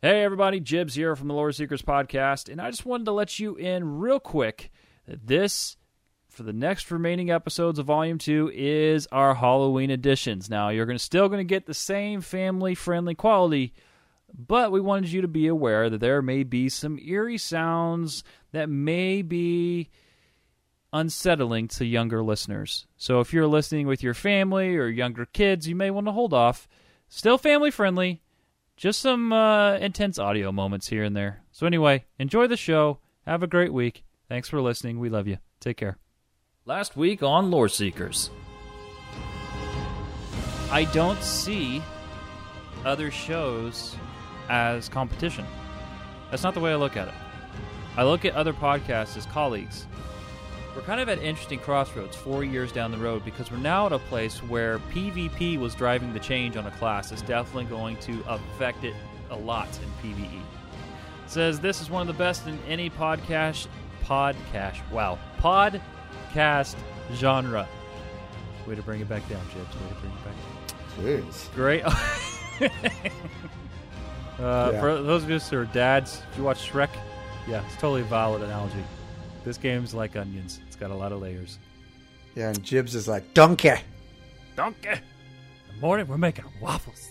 Hey, everybody, Jibs here from the Lore Seekers podcast, and I just wanted to let you in real quick that this, for the next remaining episodes of Volume 2, is our Halloween editions. Now, you're gonna, still going to get the same family friendly quality, but we wanted you to be aware that there may be some eerie sounds that may be unsettling to younger listeners. So, if you're listening with your family or younger kids, you may want to hold off. Still family friendly just some uh, intense audio moments here and there. So, anyway, enjoy the show. Have a great week. Thanks for listening. We love you. Take care. Last week on Lore Seekers. I don't see other shows as competition. That's not the way I look at it. I look at other podcasts as colleagues. We're kind of at interesting crossroads four years down the road because we're now at a place where PvP was driving the change on a class. It's definitely going to affect it a lot in PvE. It says this is one of the best in any podcast podcast wow podcast genre. Way to bring it back down, Jibs. Way to bring it back down. Jeez. Great. uh, Yeah. For those of us who are dads, if you watch Shrek, yeah, it's totally valid analogy. This game's like onions. It's got a lot of layers. Yeah, and Jibs is like, donkey. Donkey. In the morning, we're making waffles.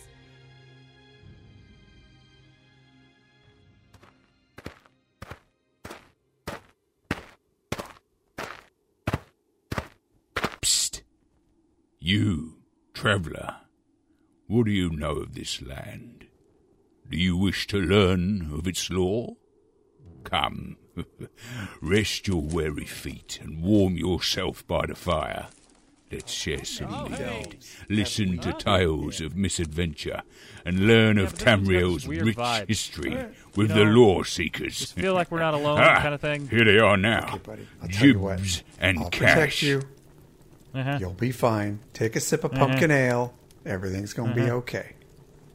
Psst! You, traveller, what do you know of this land? Do you wish to learn of its lore? Come, rest your weary feet and warm yourself by the fire. Let's share some lead, listen to tales of misadventure, and learn of but this one's got this Tamriel's rich vibe. history with You the know, lore seekers. Just feel like we're not alone, Ah, kind of thing. Here they are now. Okay, buddy. I'll tell you what. Jibs and I'll Cash. protect you. Uh-huh. You'll be fine. Take a sip of pumpkin ale. Everything's going to be okay.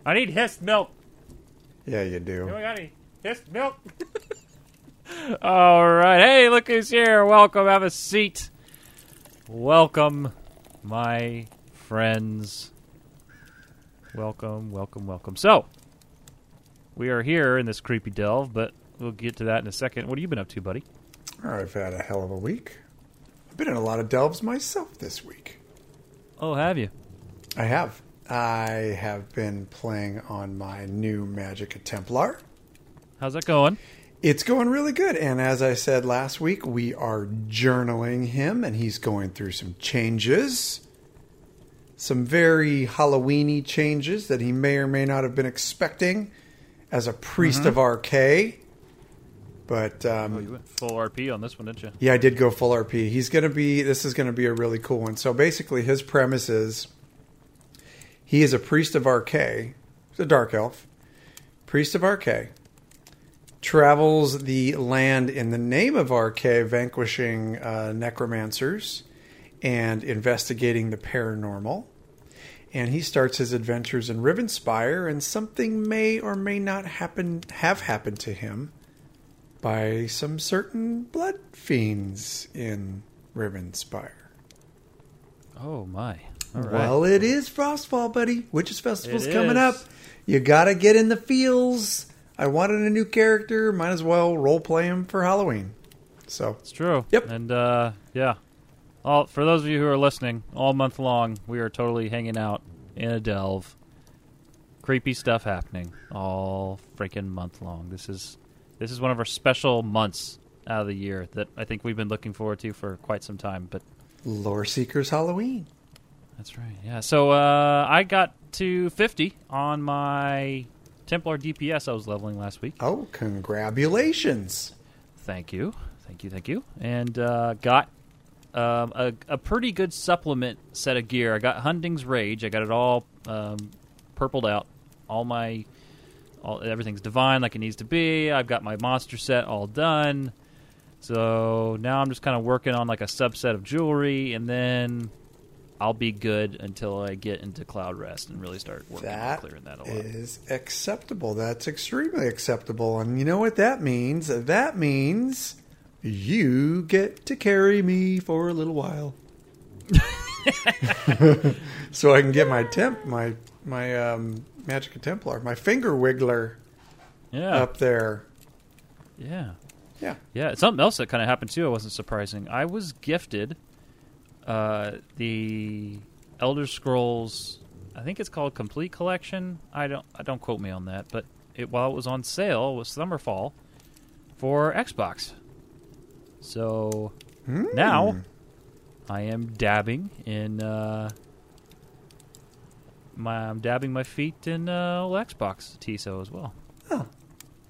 I need hissed milk. Yeah, you do. I got any hissed milk? All right. Hey, look who's here. Welcome. Have a seat. Welcome, my friends. Welcome, welcome, welcome. So, we are here in this creepy delve, but we'll get to that in a second. What have you been up to, buddy? I've had a hell of a week. I've been in a lot of delves myself this week. Oh, have you? I have. I have been playing on my new Magic Templar. How's that going? It's going really good. And as I said last week, we are journaling him, and he's going through some changes. Some very Halloweeny changes that he may or may not have been expecting as a priest of Arkay. But um, Oh, you went full RP on this one, didn't you? yeah, I did go full RP. He's going to be, this is going to be a really cool one. So basically, his premise is he is a priest of Arkay, he's a dark elf, priest of Arkay, travels the land in the name of Arkay, vanquishing uh, necromancers and investigating the paranormal. And he starts his adventures in Rivenspire, and something may or may not happen have happened to him by some certain blood fiends in Rivenspire. Oh my! All right. Well, it is Frostfall, buddy. Witches Festival's It coming is. up. You gotta get in the feels. I wanted a new character. Might as well role play him for Halloween. So It's true. Yep. And uh, yeah, all for those of you who are listening, all month long we are totally hanging out in a delve. Creepy stuff happening all freaking month long. This is this is one of our special months out of the year that I think we've been looking forward to for quite some time. But Lore Seekers Halloween. that's right. Yeah. So uh, I got to 50 on my Templar DPS I was leveling last week. Oh, congratulations. Thank you, thank you, thank you, and uh, got um, a, a pretty good supplement set of gear. I got Hunding's Rage. I got it all um, purpled out. All my, all everything's divine like it needs to be. I've got my monster set all done. So now I'm just kind of working on like a subset of jewelry, and then I'll be good until I get into Cloud Rest and really start working on That clearing that all up. is acceptable. That's extremely acceptable. And you know what that means? That means you get to carry me for a little while. so I can get my temp my my um Magic Templar, my finger wiggler Yeah. up there. Yeah. Yeah. Yeah. Something else that kind of happened too. It wasn't surprising. I was gifted uh, the Elder Scrolls. I think it's called Complete Collection. I don't. I don't quote me on that. But it, while it was on sale, it was summer fall for Xbox. So now I am dabbing in. Uh, my, I'm dabbing my feet in uh, old Xbox TSO as well. Oh,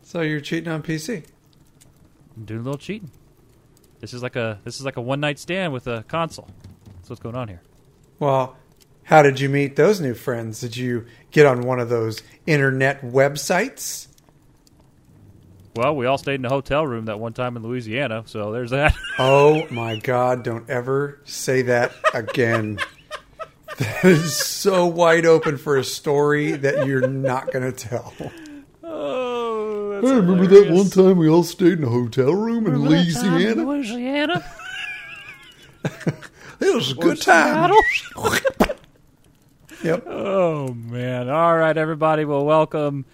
So you're cheating on PC. I'm doing a little cheating. This is like a this is like a one night stand with a console. That's what's going on here. Well, how did you meet those new friends? Did you get on one of those internet websites? Well, we all stayed in a hotel room that one time in Louisiana, so there's that. Oh my God, don't ever say that again. that is so wide open for a story that you're not going to tell. oh, I remember that one time we all stayed in a hotel room in Louisiana. Louisiana. It was a good time. Yep. Oh man! All right, everybody. Well, welcome,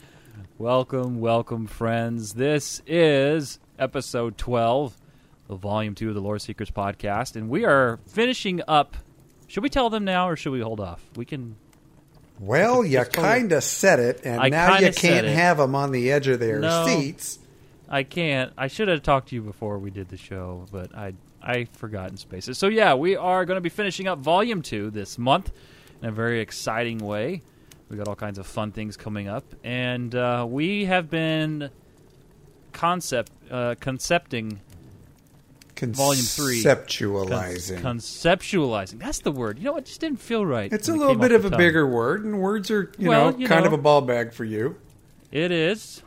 welcome, welcome, friends. This is episode twelve of Volume Two of the Lore Seekers podcast, and we are finishing up. Should we tell them now, or should we hold off? We can. Well, you kind of said it, and I now you can't have them on the edge of their No. seats. I can't. I should have talked to you before we did the show, but I I forgot in spaces. So yeah, we are going to be finishing up Volume Two this month in a very exciting way. We got all kinds of fun things coming up, and uh, we have been concept uh, concepting Volume three. con- Conceptualizing. conceptualizing. That's the word. You know, it just didn't feel right. it's a little bit of a tongue. bigger word, and words are, you Well, know, you kind know. of a ball bag for you. It is.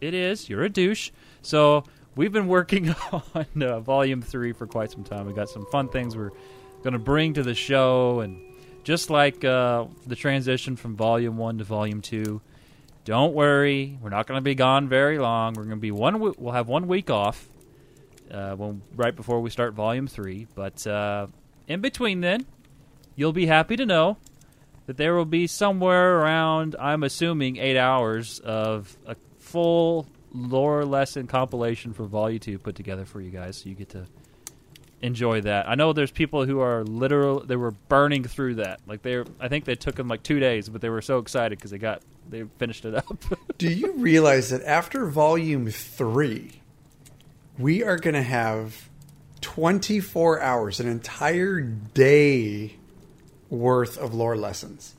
It is. You're a douche. So we've been working on uh, volume three for quite some time. We got some fun things we're going to bring to the show, and just like uh, the transition from volume one to volume two, don't worry, we're not going to be gone very long. We're going to be one. We'll have one week off, uh, when, right before we start volume three. But uh, in between then, you'll be happy to know that there will be somewhere around, I'm assuming, eight hours of a full lore lesson compilation for Volume 2 put together for you guys, so you get to enjoy that. I know there's people who are literal, they were burning through that. Like, they I think they took them like two days, but they were so excited because they got, they finished it up. Do you realize that after volume three, we are going to have 24 hours, an entire day worth of lore lessons?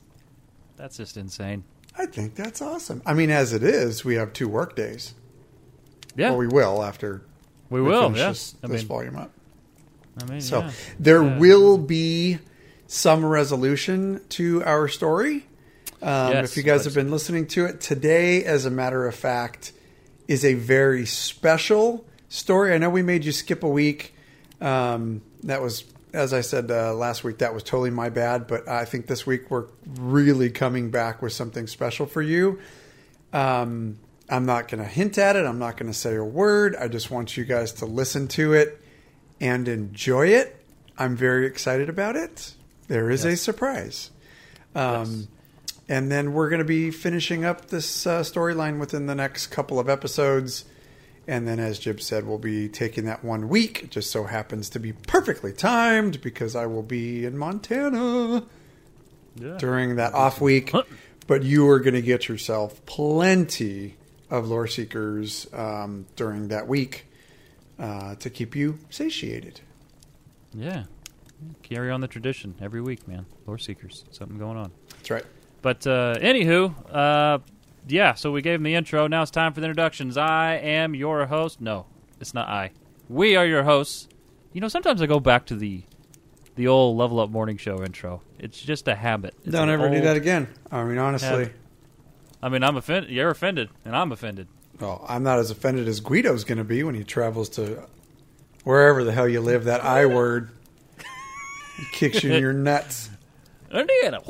That's just insane. I think that's awesome. I mean, as it is, we have two work days. Yeah, Or we will after we will. finish Yeah. this, I this mean, volume up. I mean, So yeah. there Yeah. will be some resolution to our story. Um, Yes, if you guys but- have been listening to it today, as a matter of fact, is a very special story. I know we made you skip a week. Um, that was, as I said uh, last week, that was totally my bad. But I think this week we're really coming back with something special for you. Um, I'm not going to hint at it. I'm not going to say a word. I just want you guys to listen to it and enjoy it. I'm very excited about it. There is a surprise. Um, Yes. And then we're going to be finishing up this uh, storyline within the next couple of episodes. And then, as Jib said, we'll be taking that one week. It just so happens to be perfectly timed because I will be in Montana Yeah. during that off week. But you are going to get yourself plenty of lore seekers um, during that week uh, to keep you satiated. Yeah. Carry on the tradition every week, man. Lore Seekers. Something going on. That's right. But uh, anywho, uh, yeah. So we gave him the intro. Now it's time for the introductions. I am your host. No, it's not I. We are your hosts. You know, sometimes I go back to the the old Level Up Morning Show intro. It's just a habit. It's Don't ever do that again. I mean, honestly, habit. I mean, I'm offended. You're offended, and I'm offended. well, I'm not as offended as Guido's going to be when he travels to wherever the hell you live. That I word kicks you in your nuts. Indiana.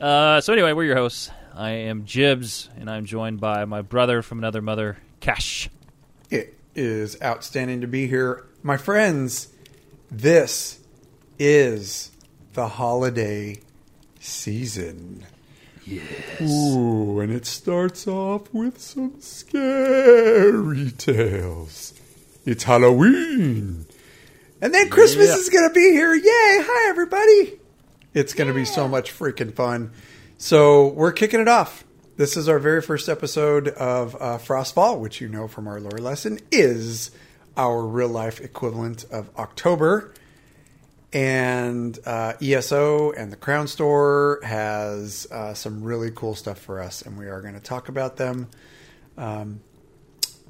Uh, so anyway, we're your hosts. I am Jibs, and I'm joined by my brother from another mother, Cash. It is outstanding to be here. My friends, this is the holiday season. Yes. Ooh, and it starts off with some scary tales. It's Halloween. And then Christmas Yeah. is going to be here. Yay. Hi, everybody. It's going to be so much freaking fun. So, we're kicking it off. This is our very first episode of uh, Frostfall, which you know from our lore lesson is our real life equivalent of October. And uh, ESO and the Crown Store has uh, some really cool stuff for us, and we are going to talk about them. Um,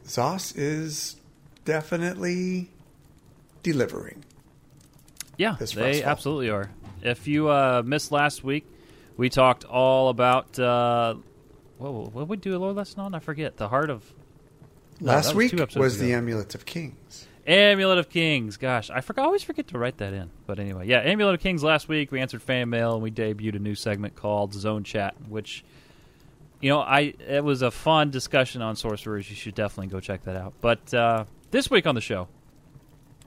Zos is definitely delivering. Yeah, This they absolutely are. If you uh, missed last week, we talked all about uh, what what we do a lore lesson on? I forget. The heart of No, Last was week two was the. Amulet of Kings. Amulet of Kings. Gosh, I forgot. I always forget to write that in. But anyway, yeah, Amulet of Kings. Last week we answered fan mail and we debuted a new segment called Zone Chat, which you know I it was a fun discussion on sorcerers. You should definitely go check that out. But uh, this week on the show,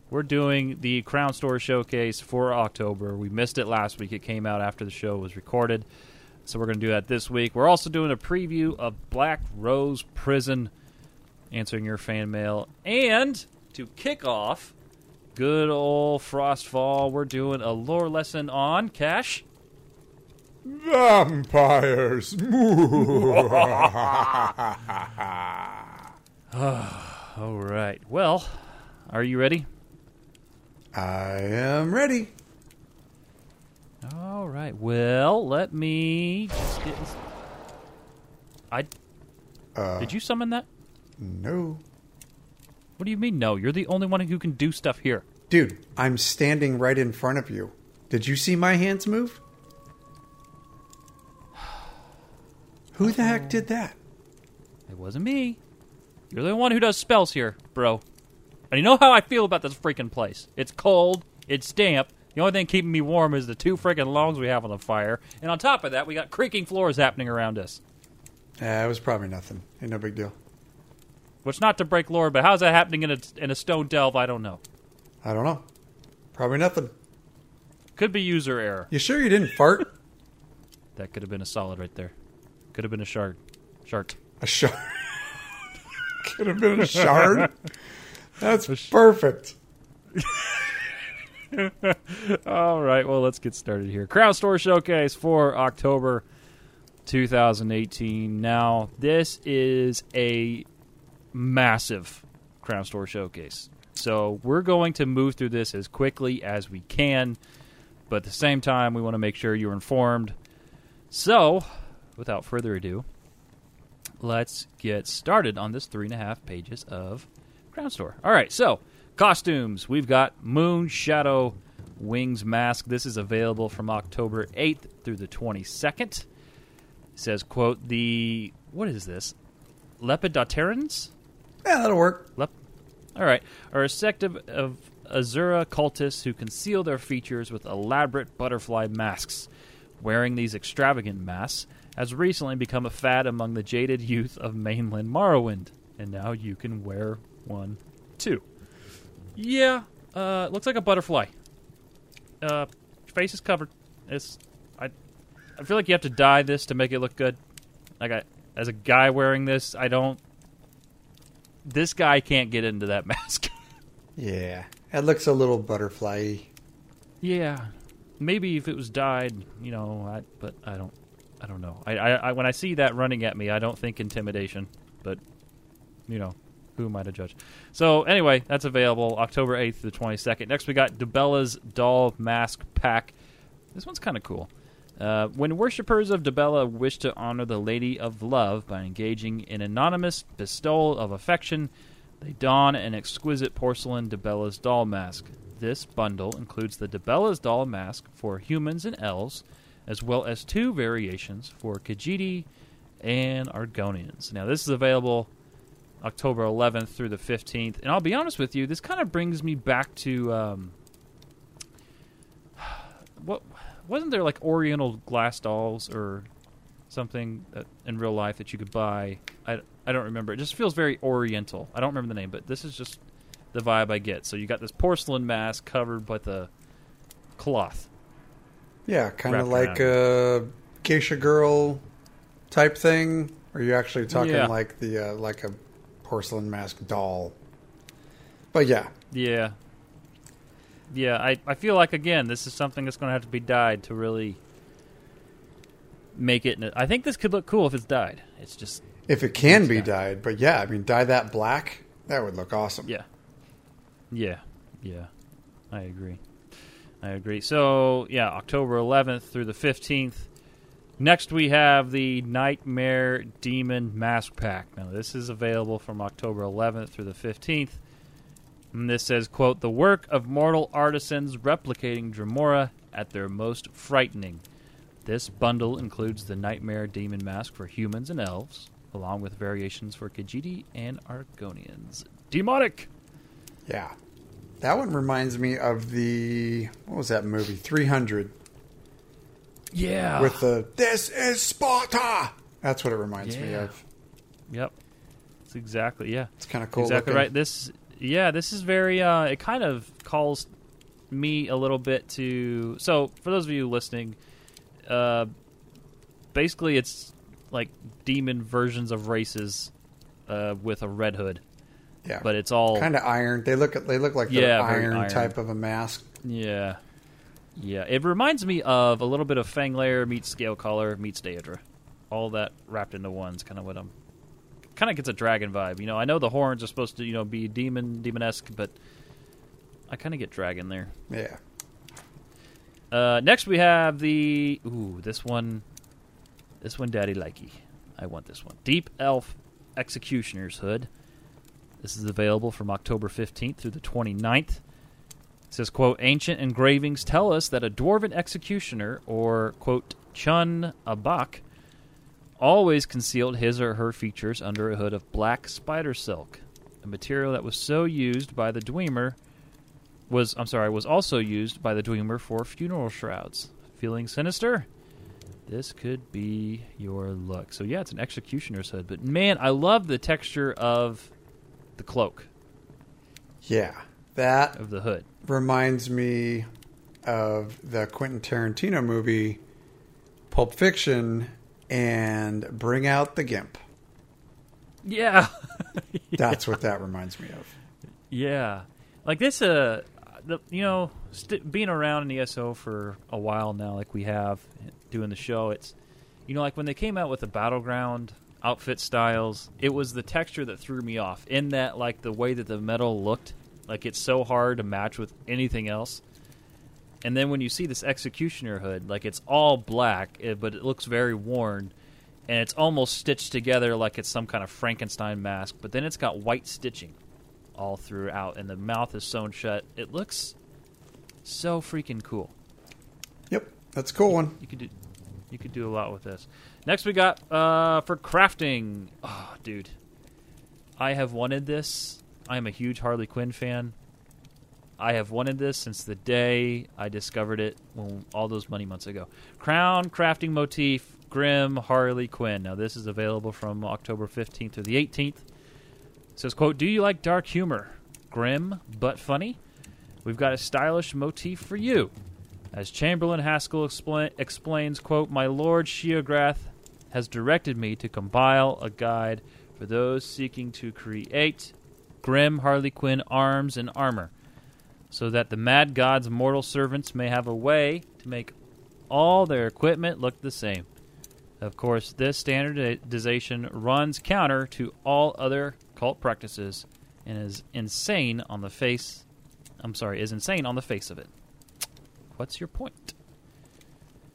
we're doing the Crown Store showcase for October. We missed it last week. It came out after the show was recorded. So we're going to do that this week. We're also doing a preview of Black Rose Prison, answering your fan mail. And to kick off good old Frostfall, we're doing a lore lesson on Cash. Vampires. All right. Well, are you ready? I am ready. All right. Well, let me just get this. I Uh, did you summon that? No. What do you mean? No, you're the only one who can do stuff here. Dude, I'm standing right in front of you. Did you see my hands move? Who the heck did that? It wasn't me. You're the one who does spells here, bro. And you know how I feel about this freaking place. It's cold, it's damp. The only thing keeping me warm is the two freaking logs we have on the fire. And on top of that, we got creaking floors happening around us. Yeah, it was probably nothing. Ain't no big deal. Which, not to break lore, but how's that happening in a, in a stone delve? I don't know. I don't know. Probably nothing. Could be user error. You sure you didn't fart? That could have been a solid right there. Could have been a shard. Shard. A shard. Could have been a shard. That's perfect. All right, well, let's get started here. Crown Store Showcase for October 2018. Now, this is a massive Crown Store Showcase. So, we're going to move through this as quickly as we can, but at the same time, we want to make sure you're informed. So, without further ado, let's get started on this three and a half pages of Crown Store. All right, so costumes. We've got Moon Shadow Wings Mask. This is available from October 8th through the 22nd. It says, quote, the, what is this? Lepidoterans? Yeah, that'll work. Lep- All right, are a sect of, of Azura cultists who conceal their features with elaborate butterfly masks. Wearing these extravagant masks has recently become a fad among the jaded youth of mainland Morrowind, and now you can wear one too. Yeah, uh, looks like a butterfly. Uh, face is covered. It's I, I feel like you have to dye this to make it look good. Like I, as a guy wearing this, I don't this guy can't get into that mask. Yeah. It looks a little butterfly yeah, maybe if it was dyed, you know, I, but I don't, I don't know. I, I, I, when I see that running at me, I don't think intimidation, but you know, who am I to judge? So anyway, that's available October eighth to the twenty second. Next, we got Dibella's Doll Mask Pack. This one's kind of cool. Uh, when worshippers of Dibella wish to honor the Lady of Love by engaging in anonymous bestowal of affection, they don an exquisite porcelain Dibella's doll mask. This bundle includes the Dibella's doll mask for humans and elves, as well as two variations for Khajiit and Argonians. Now, this is available October 11th through the 15th, and I'll be honest with you, this kind of brings me back to um, what wasn't there like Oriental glass dolls or something that, in real life that you could buy? I, I don't remember. It just feels very Oriental. I don't remember the name, but this is just the vibe I get. So you got this porcelain mask covered with a cloth. Yeah, kind of like a geisha girl type thing? Or are you actually talking Yeah. like the uh, like a porcelain mask doll? But yeah, Yeah. Yeah, I, I feel like again this is something that's going to have to be dyed to really make it. I think this could look cool if it's dyed. It's just if it can be Yeah. dyed. But yeah, I mean, dye that black. That would look awesome. yeah, yeah, yeah. I agree. I agree. So yeah, October 11th through the 15th. Next we have the Nightmare Demon Mask Pack. Now this is available from October 11th through the 15th. And this says, quote, the work of mortal artisans replicating Dremora at their most frightening. This bundle includes the Nightmare Demon Mask for humans and elves, along with variations for Khajiit and Argonians. Demonic! Yeah. That one reminds me of the what was that movie? Three hundred Yeah. with the "This is Sparta." That's what it reminds me of. Yep. It's exactly, yeah. It's kind of cool. exactly looking. right. This, yeah, this is very. Uh, it kind of calls me a little bit to. So, for those of you listening, uh, basically, it's like demon versions of races uh, with a red hood, Yeah, but it's all kind of iron. They look they look like the Yeah, iron, iron. type of a mask. yeah, yeah. It reminds me of a little bit of Fanglair meets Scalecaller meets Daedra, all that wrapped into one's kind of what I'm. Kind of gets a dragon vibe, you know. I know the horns are supposed to, you know, be demon, demonesque, but I kind of get dragon there. Yeah, Uh, next, we have the ooh, this one, this one, Daddy likey. I want this one. Deep Elf Executioner's Hood. This is available from October 15th through the 29th. It says, quote, ancient engravings tell us that a dwarven executioner, or, quote, chun abak, always concealed his or her features under a hood of black spider silk, a material that was so used by the Dwemer was I'm sorry was also used by the Dwemer for funeral shrouds. Feeling sinister? This could be your look. So yeah, it's an executioner's hood, but man, I love the texture of the cloak yeah. That of the hood. reminds me of the Quentin Tarantino movie Pulp Fiction and Bring Out the Gimp. Yeah, That's what that reminds me of. yeah. Like this, uh, the, you know, st- being around in ESO for a while now, like we have doing the show, it's you know, like when they came out with the battleground outfit styles, it was the texture that threw me off. In that, like the way that the metal looked, like it's so hard to match with anything else. And then when you see this executioner hood, like it's all black, eh, but it looks very worn, and it's almost stitched together like it's some kind of Frankenstein mask. But then it's got white stitching all throughout, and the mouth is sewn shut. It looks so freaking cool. Yep, that's a cool one. You could do, you could do a lot with this. Next, we got uh, for crafting. Oh, dude, I have wanted this. I am a huge Harley Quinn fan. I have wanted this since the day I discovered it all those money months ago. Crown crafting motif, Grim Harlequin. Now this is available from October 15th to the 18th. It says, "quote Do you like dark humor, grim but funny? We've got a stylish motif for you." As Chamberlain Haskill expla- explains, quote, My lord Sheogorath has directed me to compile a guide for those seeking to create grim Harlequin arms and armor, so that the mad god's mortal servants may have a way to make all their equipment look the same. Of course, this standardization runs counter to all other cult practices and is insane on the face. I'm sorry, is insane on the face of it. What's your point?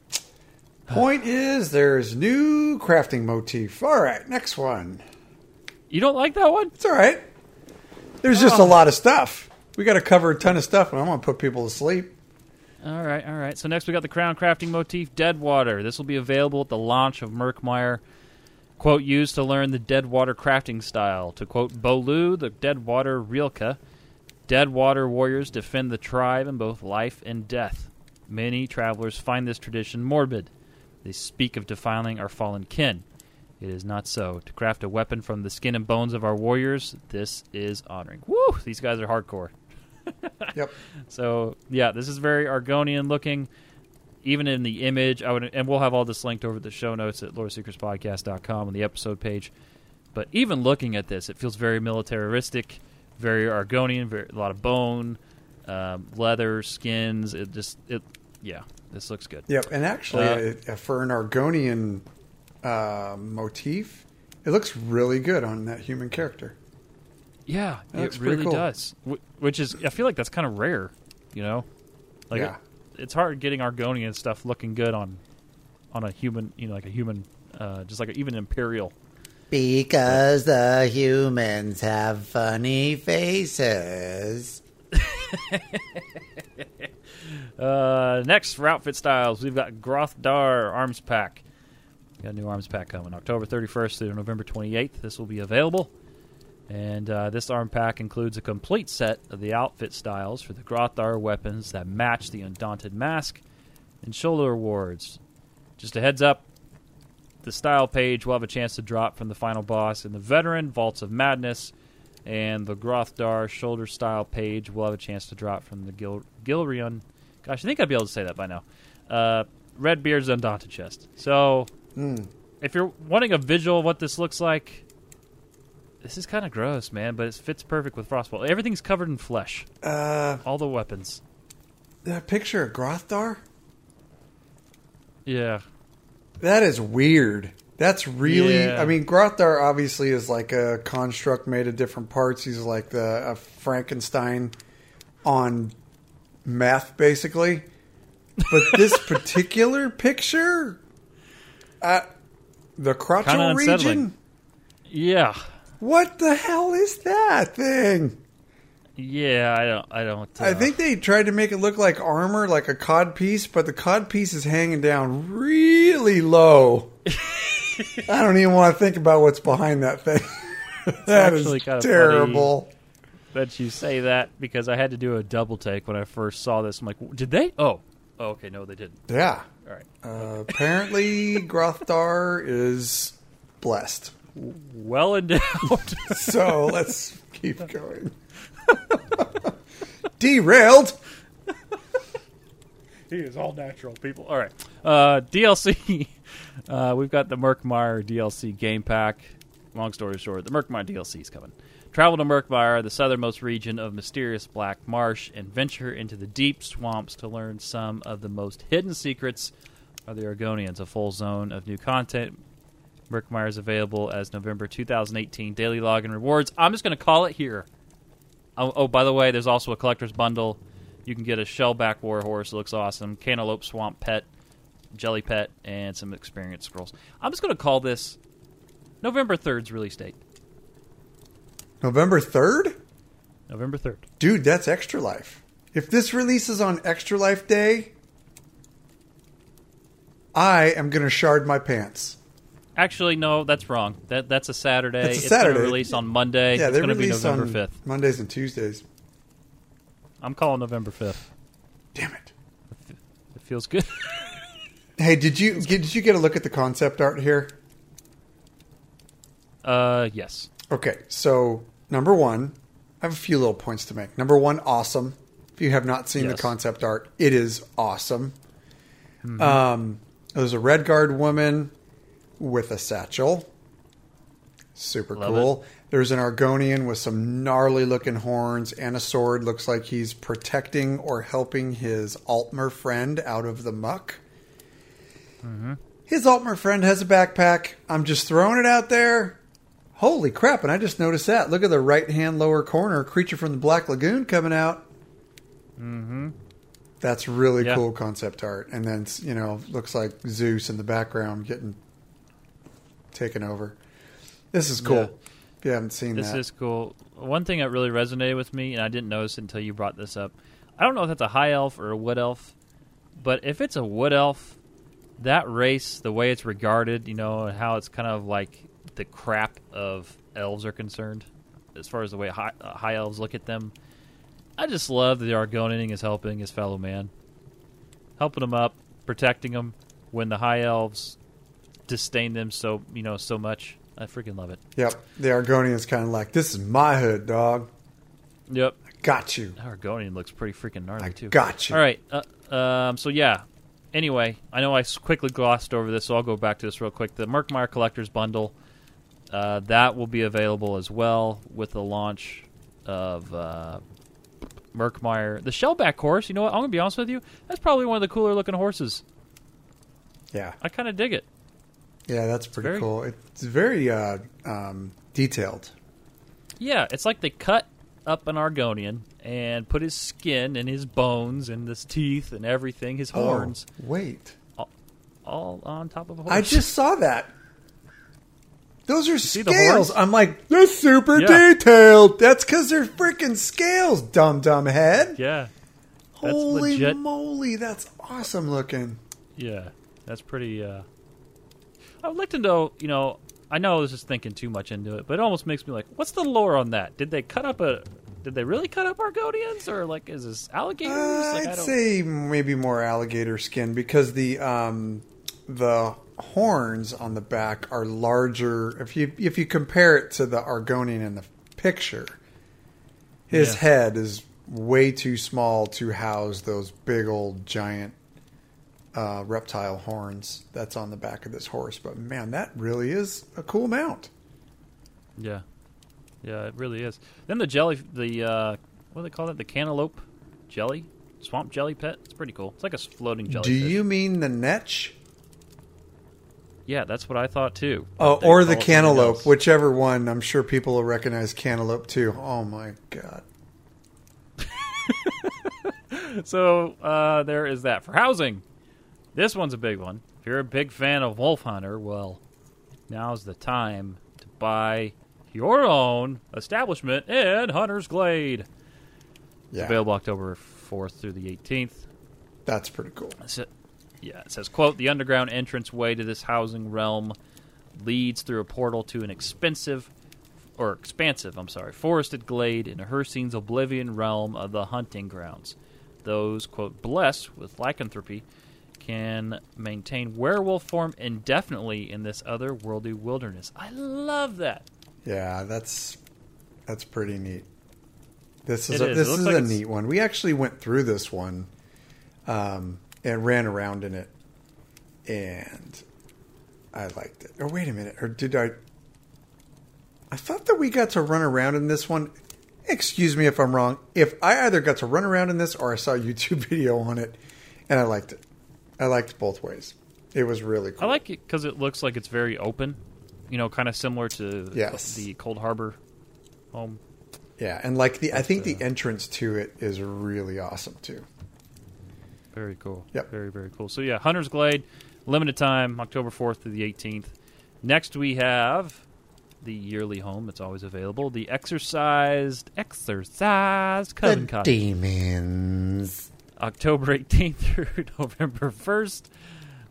Point is, there's new crafting motif. All right, next one. You don't like that one? It's all right. There's just a oh. lot of stuff. We got to cover a ton of stuff, and I'm going to put people to sleep. All right, all right. So next we got the crown crafting motif, Deadwater. This will be available at the launch of Murkmire. Quote used to learn the Deadwater crafting style. To quote Bolu, the Deadwater Rilke, Deadwater warriors defend the tribe in both life and death. Many travelers find this tradition morbid. They speak of defiling our fallen kin. It is not so. To craft a weapon from the skin and bones of our warriors, this is honoring. Woo! These guys are hardcore. Yep. So yeah, this is very Argonian looking. even in the image, I would, and we'll have all this linked over the show notes at loreseekerspodcast.com on the episode page. But even looking at this, it feels very militaristic, very Argonian, very, a lot of bone, um, leather, skins. It just, it, yeah, this looks good. Yep, and actually, Uh, uh, for an Argonian uh, motif, it looks really good on that human character. Yeah, That looks it pretty really cool. does. Wh- Which is, I feel like that's kind of rare, you know. Like Yeah. it, it's hard getting Argonian stuff looking good on, on a human, you know, like a human, uh, just like a, even imperial. Because the humans have funny faces. Uh, next for outfit styles, we've got Grothdarr Arms Pack. Got a new arms pack coming October 31st through November 28th. This will be available. And uh, this arm pack includes a complete set of the outfit styles for the Grothdarr weapons that match the Undaunted mask and shoulder awards. Just a heads up, the style page will have a chance to drop from the final boss in the Veteran Vaults of Madness, and the Grothdarr shoulder style page will have a chance to drop from the Gil- Gilrion. Gosh, I think I'd be able to say that by now. Uh, Redbeard's Undaunted chest. So, if you're wanting a visual of what this looks like, this is kind of gross, man, but it fits perfect with Frostbolt. Everything's covered in flesh. Uh, All the weapons. that picture of Grothdarr? Yeah. That is weird. That's really. Yeah. I mean, Grothdarr obviously is like a construct made of different parts. He's like the a Frankenstein on meth, basically. But this particular picture, uh, the crotchal region. Yeah. What the hell is that thing? Yeah, I don't. I don't. Uh, I think they tried to make it look like armor, like a cod piece, but the cod piece is hanging down really low. I don't even want to think about what's behind that thing. that is terrible. that you say that because I had to do a double take when I first saw this. I'm like, did they? Oh, oh okay, no, they didn't. Yeah. All right. Uh, apparently, Grothdarr is blessed. Well endowed. So let's keep going. Derailed. he is all natural people. All right. Uh, DLC. Uh, we've got the Murkmire DLC game pack. Long story short, the Murkmire DLC is coming. Travel to Murkmire, the southernmost region of mysterious Black Marsh, and venture into the deep swamps to learn some of the most hidden secrets of the Argonians. A full zone of new content. Murkmire is available as November 2018 daily login rewards. I'm just going to call it here. Oh, oh, by the way, there's also a collector's bundle. You can get a shellback warhorse. It looks awesome. Cantaloupe swamp pet, jelly pet, and some experience scrolls. I'm just going to call this November 3rd's release date. November 3rd? November 3rd. Dude, that's Extra Life. If this releases on Extra Life Day, I am going to shard my pants. Actually, no, that's wrong. That that's a Saturday. That's a it's Saturday. going to release on Monday. Yeah, it's going to be November 5th. Mondays and Tuesdays. I'm calling November 5th. Damn it. It feels good. Hey, did you get, did you get a look at the concept art here? uh, yes. Okay, so number one, I have a few little points to make. Number one, awesome. If you have not seen the concept art, it is awesome. Mm-hmm. Um, there's a Redguard woman with a satchel. Super Love cool. There's an Argonian with some gnarly looking horns and a sword. Looks like he's protecting or helping his Altmer friend out of the muck. Mm-hmm. His Altmer friend has a backpack. I'm just throwing it out there. Holy crap, and I just noticed that. Look at the right hand lower corner, creature from the Black Lagoon coming out. Mm-hmm. That's really Yeah. cool concept art. And then, you know, looks like Zeus in the background getting taken over. This is cool. Yeah. If you haven't seen that, This that. is cool. One thing that really resonated with me, and I didn't notice until you brought this up. I don't know if that's a high elf or a wood elf, but if it's a wood elf, that race, the way it's regarded, you know, and how it's kind of like the crap of elves are concerned, as far as the way high, uh, high elves look at them. I just love that the Argonian is helping his fellow man, helping him up, protecting him when the high elves disdain them so you know so much. I freaking love it. Yep. The Argonian's kind of like, this is my hood, dog. Yep. I Got you. Argonian looks pretty freaking gnarly I too. got you. All right. Uh, um, so yeah, anyway, I know I quickly glossed over this, so I'll go back to this real quick. The Murkmire Collector's Bundle, uh, that will be available as well with the launch of uh, Murkmire. The Shellback horse, you know what? I'm going to be honest with you. That's probably one of the cooler looking horses. Yeah, I kind of dig it. Yeah, that's pretty very- cool. It's very uh, um, detailed. Yeah, it's like they cut up an Argonian and put his skin and his bones and his teeth and everything, his horns, Oh, wait, all on top of a horse. I just saw that. Those are the scales. I'm like, they're super Yeah. detailed. That's because they're freaking scales, dumb dumb head. yeah, That's Holy legit. moly, that's awesome looking. yeah, that's pretty. Uh, I would like to know. You know, I know this is thinking too much into it, but it almost makes me like, what's the lore on that? Did they cut up a? Did they really cut up Argonians, or like is this alligators? Uh, like, I I'd say maybe more alligator skin because the um, the horns on the back are larger. If you if you compare it to the Argonian in the picture, his Yeah. head is way too small to house those big old giant uh, reptile horns that's on the back of this horse. But man, that really is a cool mount. Yeah, yeah, it really is. Then the jelly, the uh, what do they call it? The cantaloupe jelly, swamp jelly pet. It's pretty cool. It's like a floating jelly. Do you mean the netch? Yeah, that's what I thought too. Oh, or the cantaloupe, whichever one. I'm sure people will recognize cantaloupe too. Oh my god. So uh, there is that for housing. This one's a big one. If you're a big fan of Wolf Hunter, well, now's the time to buy your own establishment in Hunter's Glade. Yeah, Available October 4th through the 18th. that's pretty cool. Yeah, it says, quote, the underground entrance way to this housing realm leads through a portal to an expensive or expansive, I'm sorry, forested glade in Hircine's oblivion realm of the hunting grounds. Those, quote, blessed with lycanthropy can maintain werewolf form indefinitely in this otherworldly wilderness. I love that. Yeah, that's that's pretty neat. This is It a, is. this is like a it's- neat one. We actually went through this one, um, and ran around in it, and I liked it. Or wait a minute, or did I? I thought that we got to run around in this one. Excuse me if I'm wrong. If I either got to run around in this or I saw a YouTube video on it, and I liked it. I liked both ways. It was really cool. I like it because it looks like it's very open, you know, kind of similar to Yes. the Cold Harbor home. Yeah, and like the I think uh, the entrance to it is really awesome too. Very cool. Yep. Very, very cool. So, yeah, Hunter's Glade, limited time, October 4th to the 18th. Next, we have the yearly home that's always available the Exorcised Exercise Coven The Cottage. demons. October 18th through November 1st.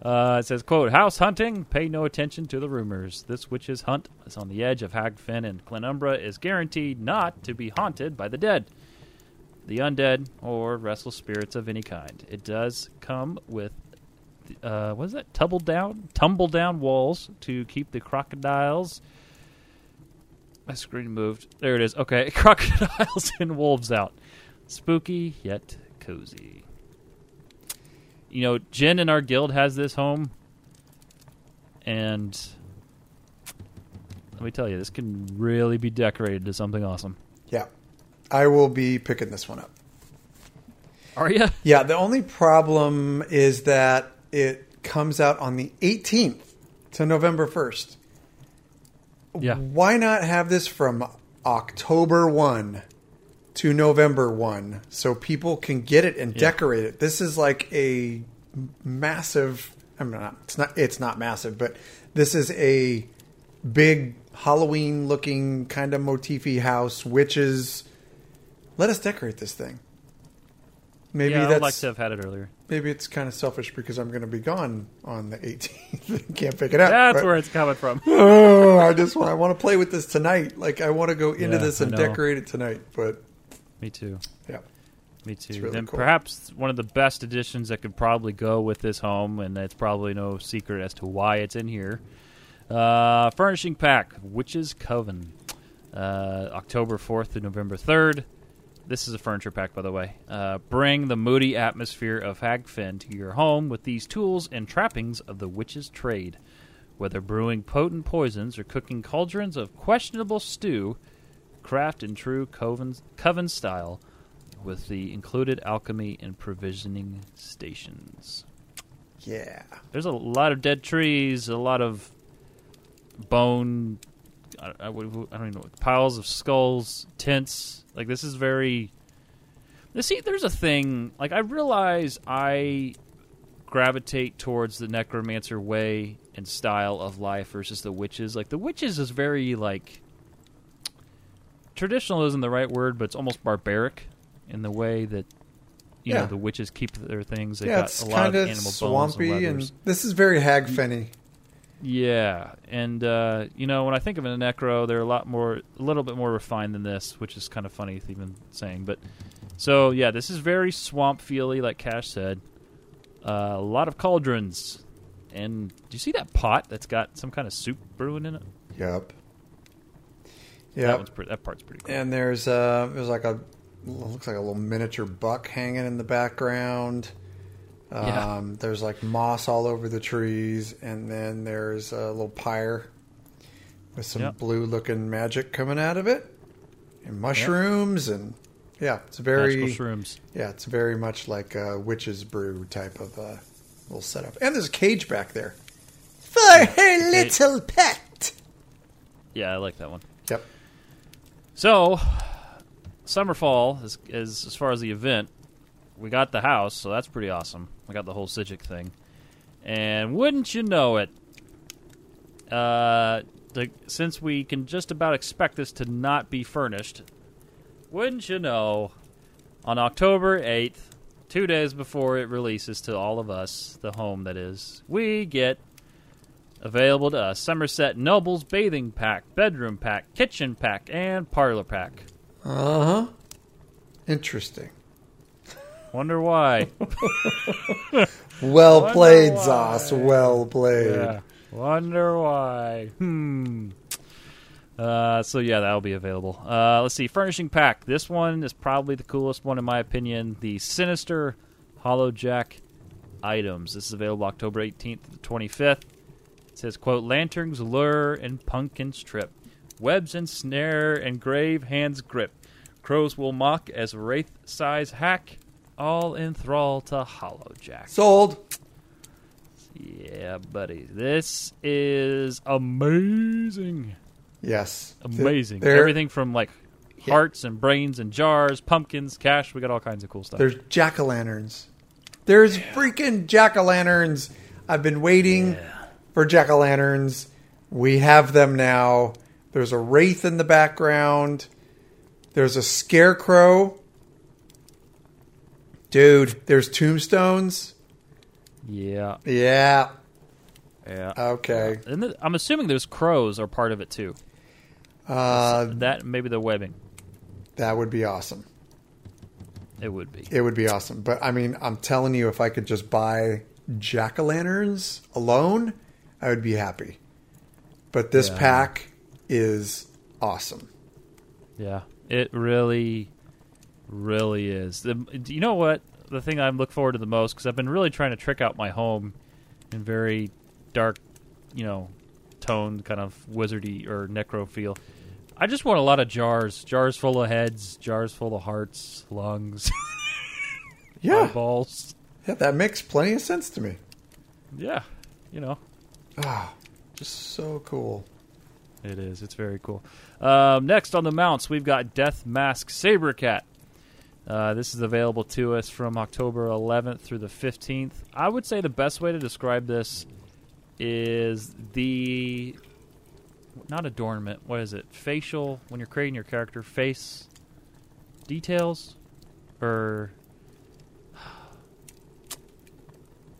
Uh, it says, quote, House hunting, pay no attention to the rumors. This witch's hunt is on the edge of Hagfen, and Glenumbra is guaranteed not to be haunted by the dead, the undead, or restless spirits of any kind. It does come with, uh, what is that? Tumble down, tumble down walls to keep the crocodiles. My screen moved. There it is. Okay, crocodiles and wolves out. Spooky yet cozy. You know, Jen in our guild has this home, and let me tell you, this can really be decorated to something awesome. Yeah, I will be picking this one up. Are you? Yeah, the only problem is that it comes out on the 18th to November 1st. Yeah. Why not have this from October 1 to November 1 so people can get it and Yeah. decorate it? This is like a massive I mean not, it's not it's not massive, but this is a big Halloween looking kind of motify house, witches. Let us decorate this thing. Maybe yeah, that's I'd like to have had it earlier. maybe it's kind of selfish because I'm going to be gone on the 18th and can't pick it up. That's but- where it's coming from. oh, I just want I want to play with this tonight. Like I want to go into Yeah, this and decorate it tonight. But Me too. yeah, Me too. really then cool. perhaps one of the best additions that could probably go with this home, and it's probably no secret as to why it's in here. Uh, furnishing pack, Witches Coven, uh, October fourth to November third. This is a furniture pack, by the way. Uh, bring the moody atmosphere of Hagfen to your home with these tools and trappings of the witch's trade. Whether brewing potent poisons or cooking cauldrons of questionable stew, craft in true coven, coven style with the included alchemy and provisioning stations. Yeah. There's a lot of dead trees, a lot of bone. I, I, I don't even know piles of skulls, tents. Like this is very. See, there's a thing. Like I realize I gravitate towards the necromancer way and style of life versus the witches. Like the witches is very like traditional isn't the right word, but it's almost barbaric in the way that you Yeah. know the witches keep their things. They yeah, got it's a lot of kind of animal bones swampy, and, and this is very Hagfenny. Yeah, and uh, you know when I think of a necro, they're a lot more, a little bit more refined than this, which is kind of funny even saying. But so yeah, this is very swamp feely, like Cash said. Uh, a lot of cauldrons, and do you see that pot that's got some kind of soup brewing in it? Yep. That one's pretty, that part's pretty cool. And there's uh there's like a looks like a little miniature buck hanging in the background. Um, Yeah. There's like moss all over the trees, and then there's a little pyre with some Yep. blue looking magic coming out of it, and mushrooms, and yeah, it's very Magical shrooms. yeah, it's very much like a witch's brew type of uh, little setup. And there's a cage back there for her little pet. Yeah, I like that one. Yep. So, summer fall is, is as far as the event. We got the house, so that's pretty awesome. We got the whole Sigic thing, and wouldn't you know it? Uh, the, since we can just about expect this to not be furnished, wouldn't you know? On October eighth, two days before it releases to all of us, the home that is, we get Available to us Somerset Noble's bathing pack, bedroom pack, kitchen pack, and parlor pack. Uh huh. Interesting. Wonder why? Well Wonder played, why. Zos. Well played. yeah. Wonder why? Hmm. Uh, so yeah, that'll be available. Uh, let's see, furnishing pack. This one is probably the coolest one in my opinion. The Sinister Hollow Jack items. This is available October 18th to 25th. It says, "quote Lanterns, lure, and pumpkins trip, webs and snare, and grave hands grip. Crows will mock as wraith size hack, all in thrall to Hollow Jack." Sold. Yeah, buddy. This is amazing. Yes. Amazing. There- Everything from like hearts and brains and jars, pumpkins, cash. We got all kinds of cool stuff. There's jack o' lanterns. There's freaking jack o' lanterns. I've been waiting for jack o' lanterns. We have them now. There's a wraith in the background. There's a scarecrow. Dude, there's tombstones. yeah, Yeah. yeah. Okay. And th- I'm assuming those crows are part of it too. Uh, That maybe the webbing. that would be awesome. It would be. It would be awesome. But I mean, I'm telling you, if I could just buy jack o' lanterns alone, I would be happy. But this Yeah. pack is awesome. Yeah, it really, really is. The, you know what? The thing I look forward to the most because I've been really trying to trick out my home in very dark, you know, toned kind of wizardy or necro feel. I just want a lot of jars, jars full of heads, jars full of hearts, lungs, Yeah. eyeballs. Yeah, that makes plenty of sense to me. Yeah, you know, Ah, just so cool. It is. It's very cool. Um, next on the mounts, we've got Death Mask Sabercat. Uh, this is available to us from October 11th through the 15th. I would say the best way to describe this is the not adornment. What is it? Facial when you're creating your character face details or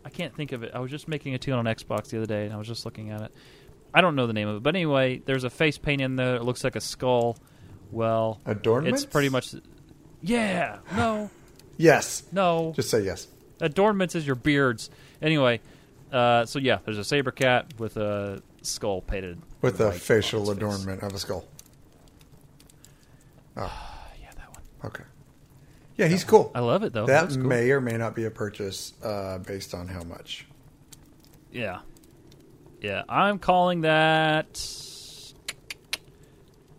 I can't think of it. I was just making a tune on Xbox the other day and I was just looking at it. I don't know the name of it, but anyway, there's a face paint in there. It looks like a skull. Well, Adornments? it's pretty much. Yeah. No. Yes. No. Just say yes. Adornments is your beards. Anyway, uh, so yeah, there's a saber cat with a skull painted With a facial its face. adornment of a skull. Oh, Yeah, that one. okay. Yeah, he's cool. I love it though. that cool. may or may not be a purchase uh, based on how much. Yeah. Yeah, I'm calling that.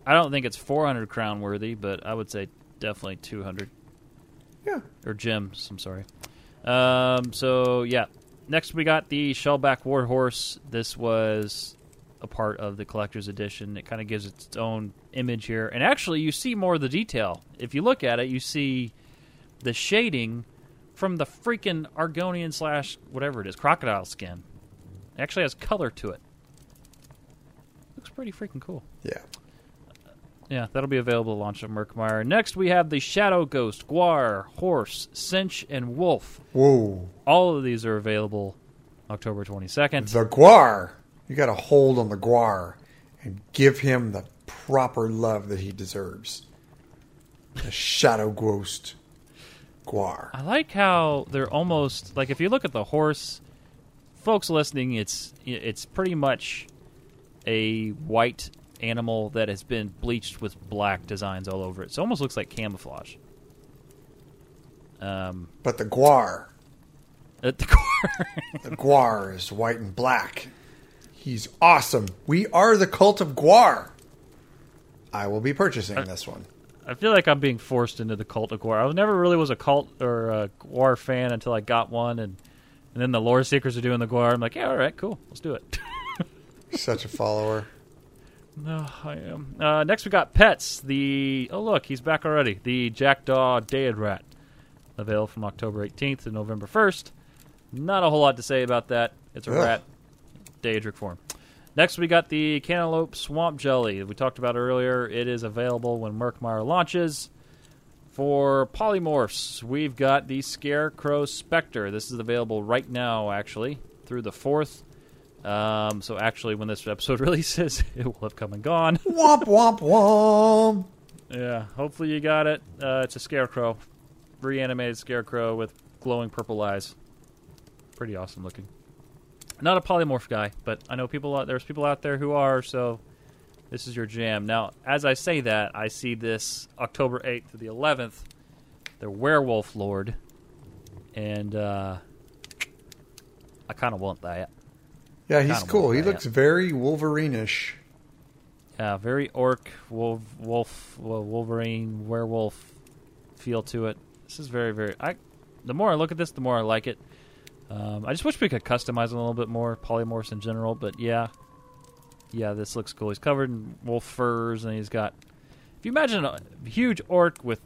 I don't think it's 400 crown worthy, but I would say definitely 200 Yeah. or gems. I'm sorry. Um, so yeah, next we got the Shellback Warhorse. This was a part of the collector's edition. It kind of gives its own image here, and actually, you see more of the detail. If you look at it, you see the shading from the freaking Argonian slash whatever it is crocodile skin. It actually has color to it. Looks pretty freaking cool. Yeah. Yeah, that'll be available to launch at Murkmire. Next, we have the Shadow Ghost, Guar, Horse, Cinch, and Wolf. Whoa. All of these are available October 22nd. The Guar. You got to hold on the Guar and give him the proper love that he deserves. The Shadow Ghost Guar. I like how they're almost like if you look at the horse, folks listening, it's it's pretty much a white animal that has been bleached with black designs all over it. So it almost looks like camouflage. Um, But the Guar, at the core. the Guar is white and black. He's awesome. We are the cult of Guar. I will be purchasing this one. I feel like I'm being forced into the cult of Guar. I was never really was a cult or a Guar fan until I got one, and and then the lore seekers are doing the Guar. I'm like, yeah, all right, cool, let's do it. Such a follower. no, I am. Uh, next, we got pets. The oh look, he's back already. The Jackdaw Daedrat, available from October 18th to November 1st. Not a whole lot to say about that. It's a Ugh. rat, Daedric form. Next, we got the Cantaloupe Swamp Jelly we talked about earlier. It is available when Murkmire launches. For polymorphs, we've got the Scarecrow Spectre. This is available right now, actually, through the 4th. Um, so, actually, when this episode releases, it will have come and gone. womp womp womp. yeah, hopefully you got it. Uh, it's a Scarecrow. Reanimated Scarecrow with glowing purple eyes. Pretty awesome looking. Not a polymorph guy, but I know people out there's people out there who are, so this is your jam. Now, as I say that, I see this October 8th to the 11th, the Werewolf Lord, and uh, I kind of want that. Yeah, he's cool. He looks very Wolverine-ish. Yeah, very orc, wolf, wolf, Wolverine, werewolf feel to it. This is very, very. I. The more I look at this, the more I like it. Um, I just wish we could customize a little bit more, polymorphs in general. But yeah, yeah, this looks cool. He's covered in wolf furs, and he's got. If you imagine a huge orc with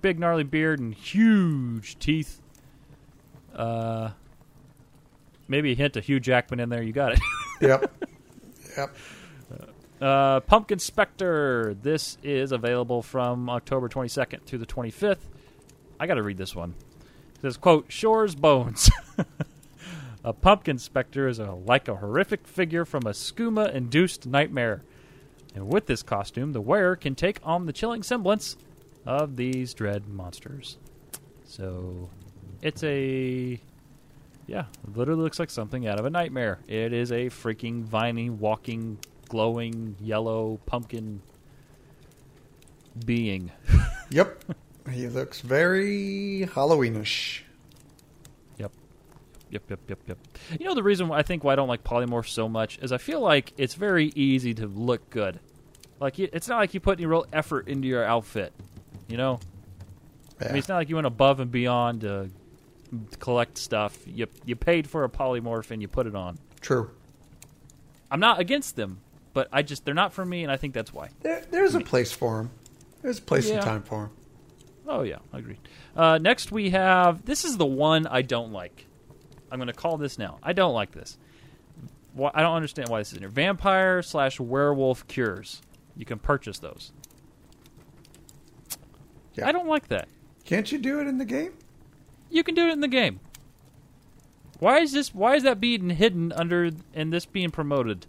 big gnarly beard and huge teeth, uh, maybe a hint of Hugh Jackman in there, you got it. Yep. yep. Uh, Pumpkin Spectre. This is available from October 22nd through the 25th. I got to read this one. Says, "quote Shore's bones." a pumpkin specter is a, like a horrific figure from a skooma-induced nightmare, and with this costume, the wearer can take on the chilling semblance of these dread monsters. So, it's a yeah, literally looks like something out of a nightmare. It is a freaking viney, walking, glowing yellow pumpkin being. Yep. He looks very Halloweenish. Yep. Yep, yep, yep, yep. You know the reason why I think why I don't like polymorph so much is I feel like it's very easy to look good. Like it's not like you put any real effort into your outfit. You know, I mean it's not like you went above and beyond to collect stuff. You you paid for a polymorph and you put it on. True. I'm not against them, but I just they're not for me, and I think that's why. There, there's a place for them. There's a place Yeah. and time for him. Oh yeah, agreed. Uh, next we have this is the one I don't like. I'm going to call this now. I don't like this. Why, I don't understand why this is in here. Vampire slash werewolf cures. You can purchase those. Yeah. I don't like that. Can't you do it in the game? You can do it in the game. Why is this? Why is that being hidden under and this being promoted?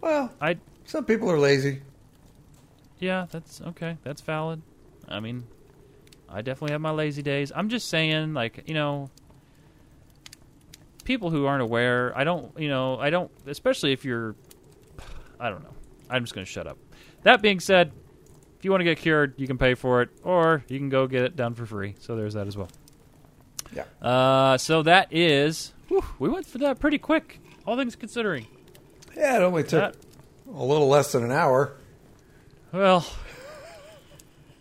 Well, I some people are lazy. Yeah, that's okay. That's valid. I mean, I definitely have my lazy days. I'm just saying, like, you know, people who aren't aware, I don't, you know, I don't, especially if you're, I don't know. I'm just going to shut up. That being said, if you want to get cured, you can pay for it, or you can go get it done for free. So there's that as well. Yeah. Uh, so that is. Whew, we went for that pretty quick, all things considering. Yeah, it only took That, a little less than an hour. well,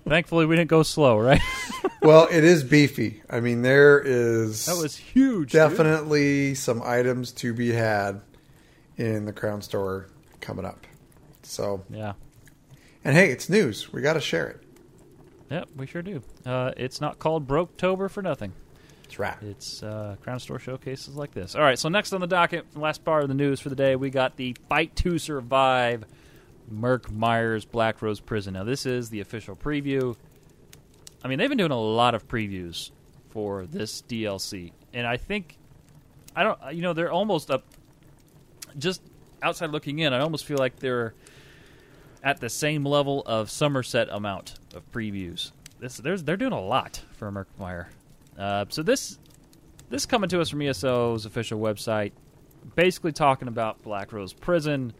thankfully we didn't go slow, right? well, it is beefy. I mean, there is that was huge. dude. definitely some items to be had in the Crown Store coming up. So, Yeah. and hey, it's news. We got to share it. Yep, we sure do. Uh, it's not called Broketober for nothing. That's right. It's uh, Crown Store showcases like this. All right, so next on the docket, last part of the news for the day, we got the Fight to Survive Murkmire's Black Rose Prison. Now, this is the official preview. I mean, they've been doing a lot of previews for this DLC, and I think I don't. You know, they're almost up. Just outside looking in, I almost feel like they're at the same level of Somerset amount of previews. This, there's, they're doing a lot for Murkmire. Uh, so this this coming to us from ESO's official website, basically talking about Black Rose Prison.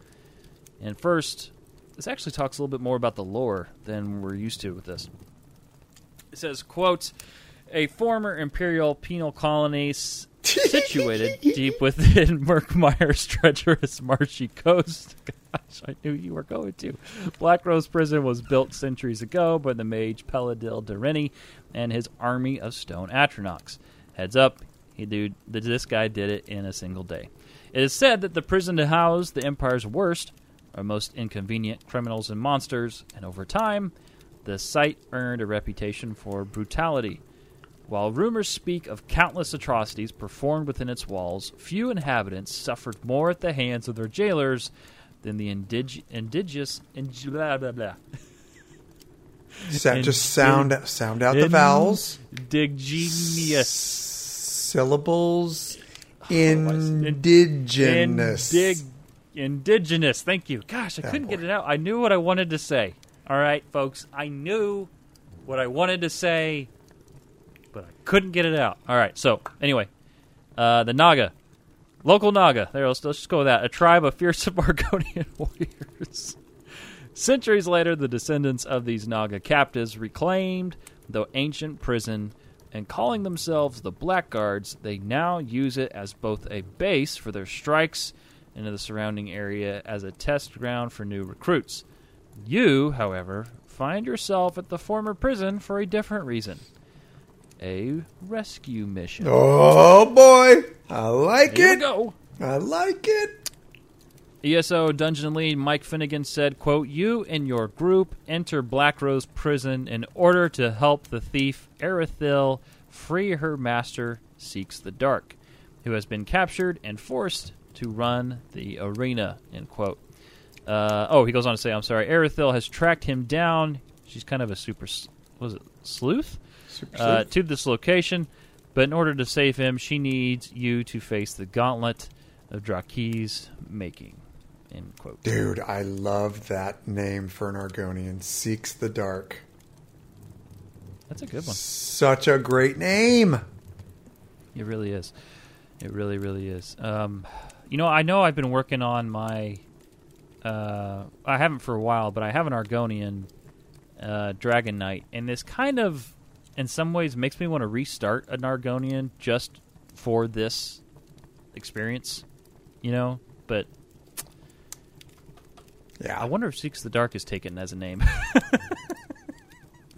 And first, this actually talks a little bit more about the lore than we're used to with this. It says, "quote A former imperial penal colony situated deep within Murkmire's treacherous marshy coast." Gosh, I knew you were going to. Black Rose Prison was built centuries ago by the mage Peladil Darini and his army of stone Atronachs. Heads up, he dude, this guy did it in a single day. It is said that the prison to house the Empire's worst or most inconvenient criminals and monsters, and over time, the site earned a reputation for brutality. While rumors speak of countless atrocities performed within its walls, few inhabitants suffered more at the hands of their jailers than the indig- indigenous. In- blah, blah, blah. Just sound sound out the vowels, Digenius. syllables, oh, in- indigenous. Indig- indigenous. Thank you. Gosh, I Yeah, couldn't get it out. I knew what I wanted to say. All right, folks. I knew what I wanted to say, but I couldn't get it out. All right. So anyway, uh, the Naga, local Naga. There, let's, let's just go with that. A tribe of fierce Argonian warriors. Centuries later, the descendants of these Naga captives reclaimed the ancient prison and calling themselves the Blackguards, they now use it as both a base for their strikes into the surrounding area as a test ground for new recruits. You, however, find yourself at the former prison for a different reason a rescue mission. Oh boy, I like Here it. go. I like it. ESO Dungeon Lead Mike Finnegan said, quote, You and your group enter Black Rose Prison in order to help the thief Erithil free her master, Seeks the Dark, who has been captured and forced to run the arena, end quote. Uh, oh, he goes on to say, I'm sorry, Erithil has tracked him down. She's kind of a super, was it sleuth? Super uh, to this location, but in order to save him, she needs you to face the gauntlet of Drakeeh's making. End quote. Dude, I love that name for an Argonian. Seeks the dark. That's a good one. Such a great name. It really is. It really, really is. Um, you know, I know I've been working on my. Uh, I haven't for a while, but I have an Argonian uh, Dragon Knight, and this kind of, in some ways, makes me want to restart an Argonian just for this experience. You know, but Yeah. I wonder if Seeks of the Dark is taken as a name.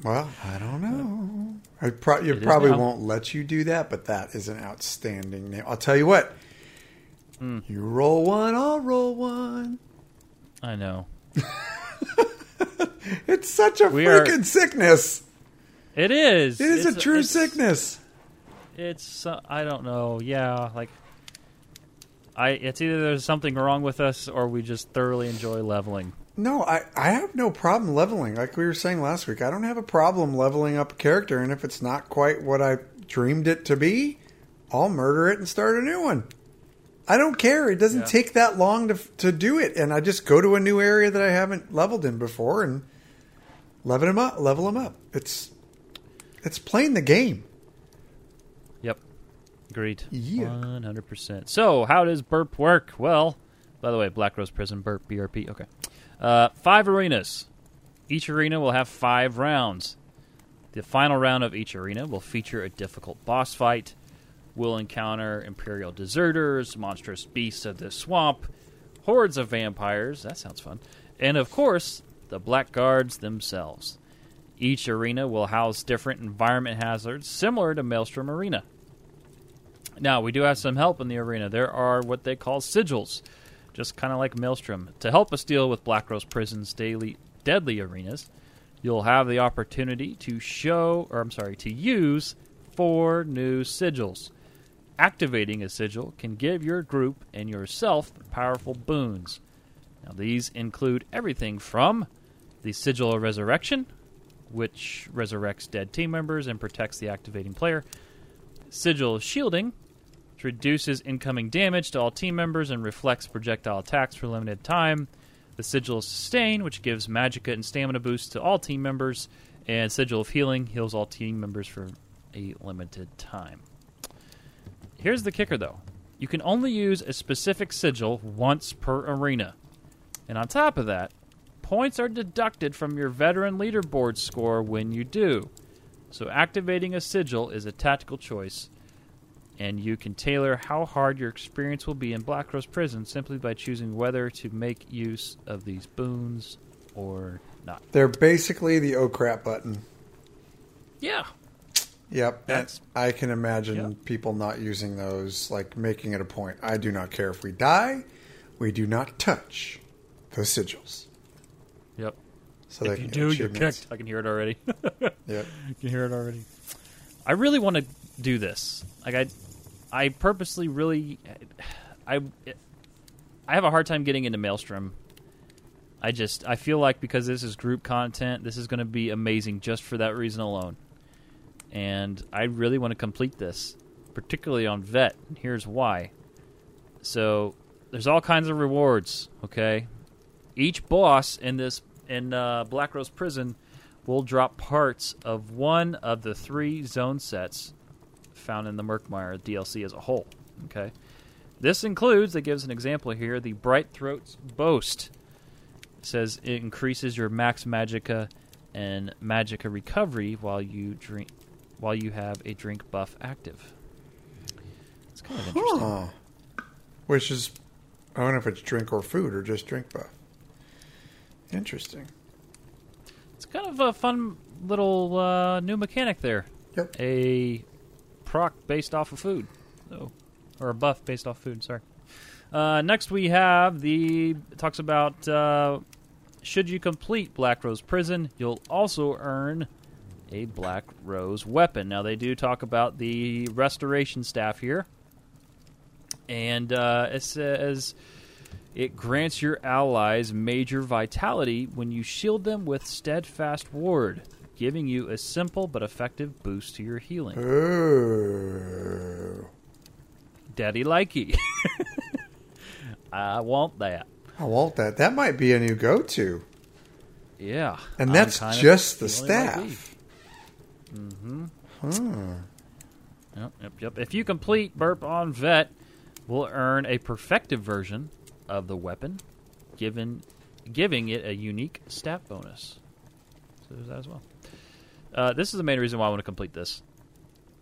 Well, I don't know. I pro- you It probably won't let you do that, but that is an outstanding name. I'll tell you what. Hmm. You roll one, I'll roll one. I know. It's such a We are- freaking sickness. It is. It is It's- a true it's- sickness. It's uh, I don't know. Yeah, like I it's either there's something wrong with us or we just thoroughly enjoy leveling. No, I, I have no problem leveling. Like we were saying last week, I don't have a problem leveling up a character, and if it's not quite what I dreamed it to be, I'll murder it and start a new one. I don't care. It doesn't Yeah. take that long to to do it, and I just go to a new area that I haven't leveled in before and level them up. Level them up. It's it's playing the game. Yep. Agreed. Yeah. 100%. So, how does burp work? Well, by the way, Black Rose Prison burp BRP. Okay. Uh, five arenas. Each arena will have five rounds. The final round of each arena will feature a difficult boss fight. We'll encounter Imperial deserters, monstrous beasts of the swamp, hordes of vampires. That sounds fun. And of course, the Blackguards themselves. Each arena will house different environment hazards similar to Maelstrom Arena. Now, we do have some help in the arena. There are what they call sigils, just kind of like Maelstrom. To help us deal with Black Rose Prison's daily deadly arenas, you'll have the opportunity to show, or I'm sorry, to use four new sigils. Activating a sigil can give your group and yourself powerful boons. Now, these include everything from the Sigil of Resurrection, which resurrects dead team members and protects the activating player, Sigil of Shielding, which reduces incoming damage to all team members and reflects projectile attacks for limited time, the Sigil of Sustain, which gives magicka and stamina boosts to all team members, and Sigil of Healing heals all team members for a limited time. Here's the kicker, though. You can only use a specific sigil once per arena. And on top of that, points are deducted from your veteran leaderboard score when you do. So activating a sigil is a tactical choice, and you can tailor how hard your experience will be in Black Rose Prison simply by choosing whether to make use of these boons or not. They're basically the oh crap button. Yeah. Yep. That's- I can imagine Yep. people not using those, like making it a point. I do not care if we die, we do not touch those sigils. Yep. So if you do, you're kicked. I can hear it already. Yep. You can hear it already. I really want to do this. Like I, I purposely really, I, I have a hard time getting into Maelstrom. I just I feel like because this is group content, this is going to be amazing just for that reason alone. And I really want to complete this, particularly on Vet. And here's why. So there's all kinds of rewards. Okay, each boss in this in uh, Black Rose Prison will drop parts of one of the three zone sets found in the Murkmire DLC as a whole. Okay, this includes. It gives an example here: the Bright Throat's Boast. It says it increases your max magicka and magicka recovery while you drink while you have a drink buff active. It's kind of interesting. Huh. Which is, I don't know if it's drink or food or just drink buff. Interesting. It's kind of a fun little uh, new mechanic there. Yep. A proc based off of food, so, or a buff based off food. Sorry. Uh, next, we have the it talks about uh, should you complete Black Rose Prison, you'll also earn a Black Rose weapon. Now they do talk about the restoration staff here, and uh, it says it grants your allies major vitality when you shield them with Steadfast Ward, giving you a simple but effective boost to your healing. Ooh. Daddy likey. I want that. I want that. That might be a new go to. Yeah. And I'm that's just the feeling be. Yep, yep, yep. If you complete Burp on Vet, we'll earn a perfective version of the weapon, given giving it a unique stat bonus. So there's that as well. Uh, this is the main reason why I want to complete this.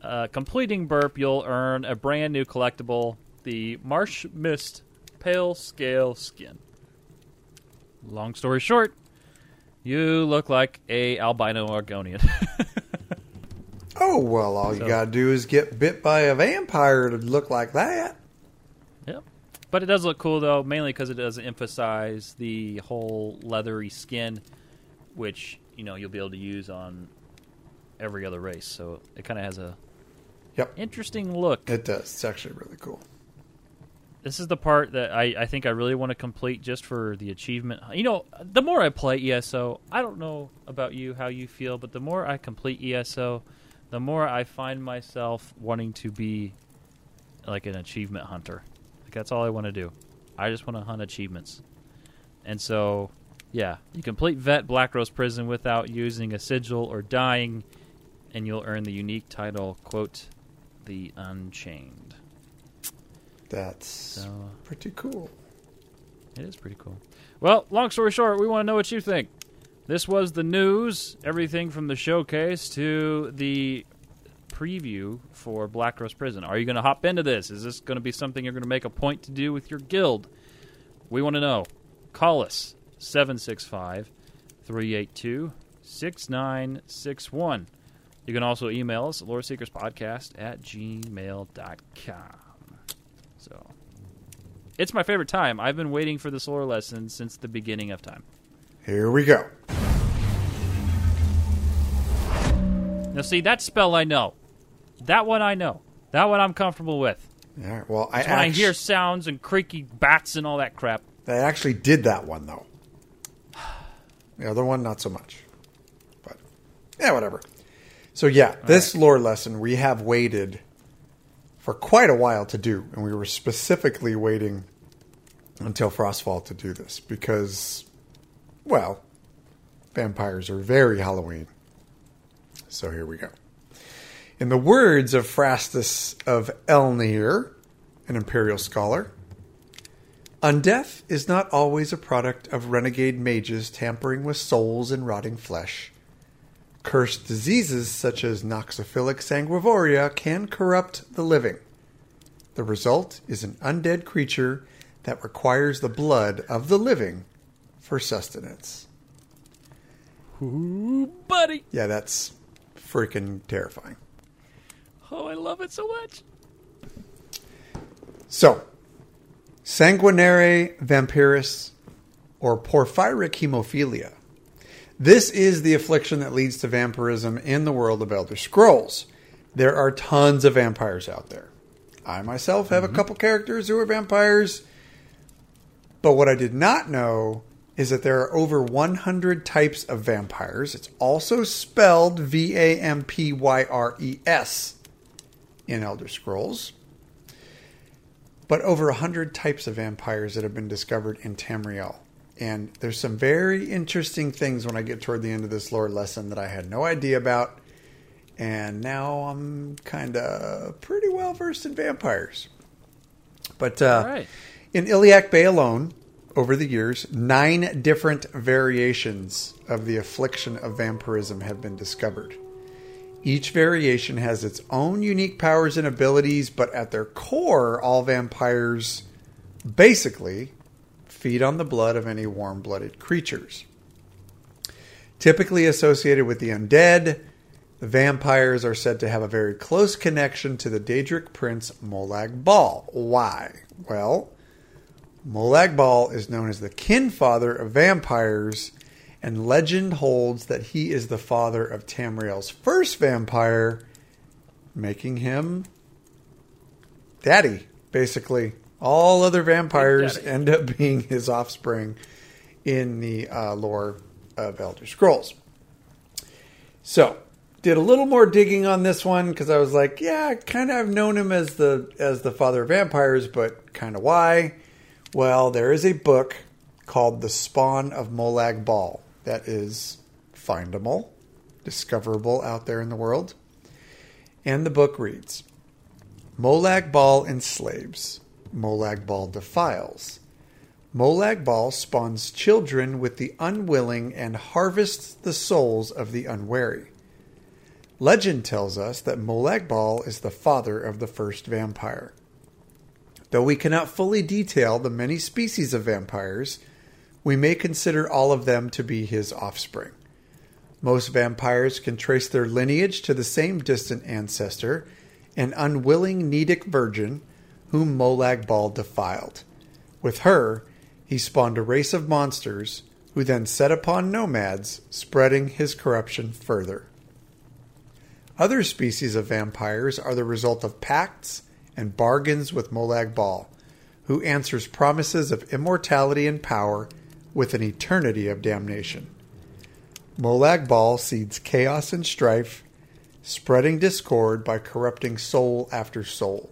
Uh, completing Burp, you'll earn a brand new collectible, the Marsh Mist Pale Scale Skin. Long story short, you look like a albino Argonian. Oh, well, all you got to do is get bit by a vampire to look like that. Yep. But it does look cool though, mainly because it does emphasize the whole leathery skin, which you know you'll be able to use on every other race. So it kind of has a Yep. interesting look. It does. It's actually really cool. This is the part that I, I think I really want to complete just for the achievement. You know, the more I play ESO, I don't know about you how you feel, but the more I complete ESO, the more I find myself wanting to be like an achievement hunter. Like that's all I want to do. I just want to hunt achievements. And so, yeah, you complete Vet Black Rose Prison without using a sigil or dying, and you'll earn the unique title, quote, the Unchained. That's So pretty cool. it is pretty cool. Well, long story short, we want to know what you think. This was the news. Everything from the showcase to the preview for Black Rose Prison. Are you going to hop into this? Is this going to be something you're going to make a point to do with your guild? We want to know. Call us 765 382 6961. You can also email us loreseekerspodcast at gmail.com. So, it's my favorite time. I've been waiting for this lore lesson since the beginning of time. Here we go. Now, see, that spell I know. That one I know. That one I'm comfortable with. All right. Well, I, When I hear sounds and creaky bats and all that crap. I actually did that one though. The other one, not so much. But yeah, whatever. So yeah, this lore lesson we have waited for quite a while to do, and we were specifically waiting until Frostfall to do this because, well, vampires are very Halloween. So here we go. In the words of Phrastus of Elinhir, an imperial scholar, Undeath is not always a product of renegade mages tampering with souls and rotting flesh. Cursed diseases such as Noxophilic sanguivoria can corrupt the living. The result is an undead creature that requires the blood of the living for sustenance. Ooh, buddy. Yeah, that's freaking terrifying. Oh, I love it so much. So, sanguinare vampiris or porphyric hemophilia. This is the affliction that leads to vampirism in the world of Elder Scrolls. There are tons of vampires out there. I myself have a mm-hmm. couple characters who are vampires, but what I did not know is that there are over 100 types of vampires. It's also spelled V A M P Y R E S in Elder Scrolls but over 100 types of vampires that have been discovered in Tamriel. And there's some very interesting things when I get toward the end of this lore lesson that I had no idea about. And now I'm kind of pretty well versed in vampires. But uh, right. in Iliac Bay alone, over the years, nine different variations of the affliction of vampirism have been discovered. Each variation has its own unique powers and abilities, but at their core, all vampires basically feed on the blood of any warm blooded creatures. Typically associated with the undead, the vampires are said to have a very close connection to the Daedric prince Molag Bal. Why? Well, Molag Bal is known as the kin father of vampires, and legend holds that he is the father of Tamriel's first vampire, making him daddy, basically. All other vampires end up being his offspring in the uh, lore of Elder Scrolls. So, did a little more digging on this one because I was like, yeah, kind of have known him as the as the father of vampires, but kind of why? Well, there is a book called The Spawn of Molag Bal that is findable, discoverable out there in the world. And the book reads Molag Bal enslaves, Molag Bal defiles. Molag Bal spawns children with the unwilling and harvests the souls of the unwary. Legend tells us that Molag Bal is the father of the first vampire. Though we cannot fully detail the many species of vampires, we may consider all of them to be his offspring. Most vampires can trace their lineage to the same distant ancestor, an unwilling Nedic virgin whom Molag Bal defiled. With her, he spawned a race of monsters who then set upon nomads, spreading his corruption further. Other species of vampires are the result of pacts and bargains with Molag Bal, who answers promises of immortality and power with an eternity of damnation. Molag Bal seeds chaos and strife, spreading discord by corrupting soul after soul.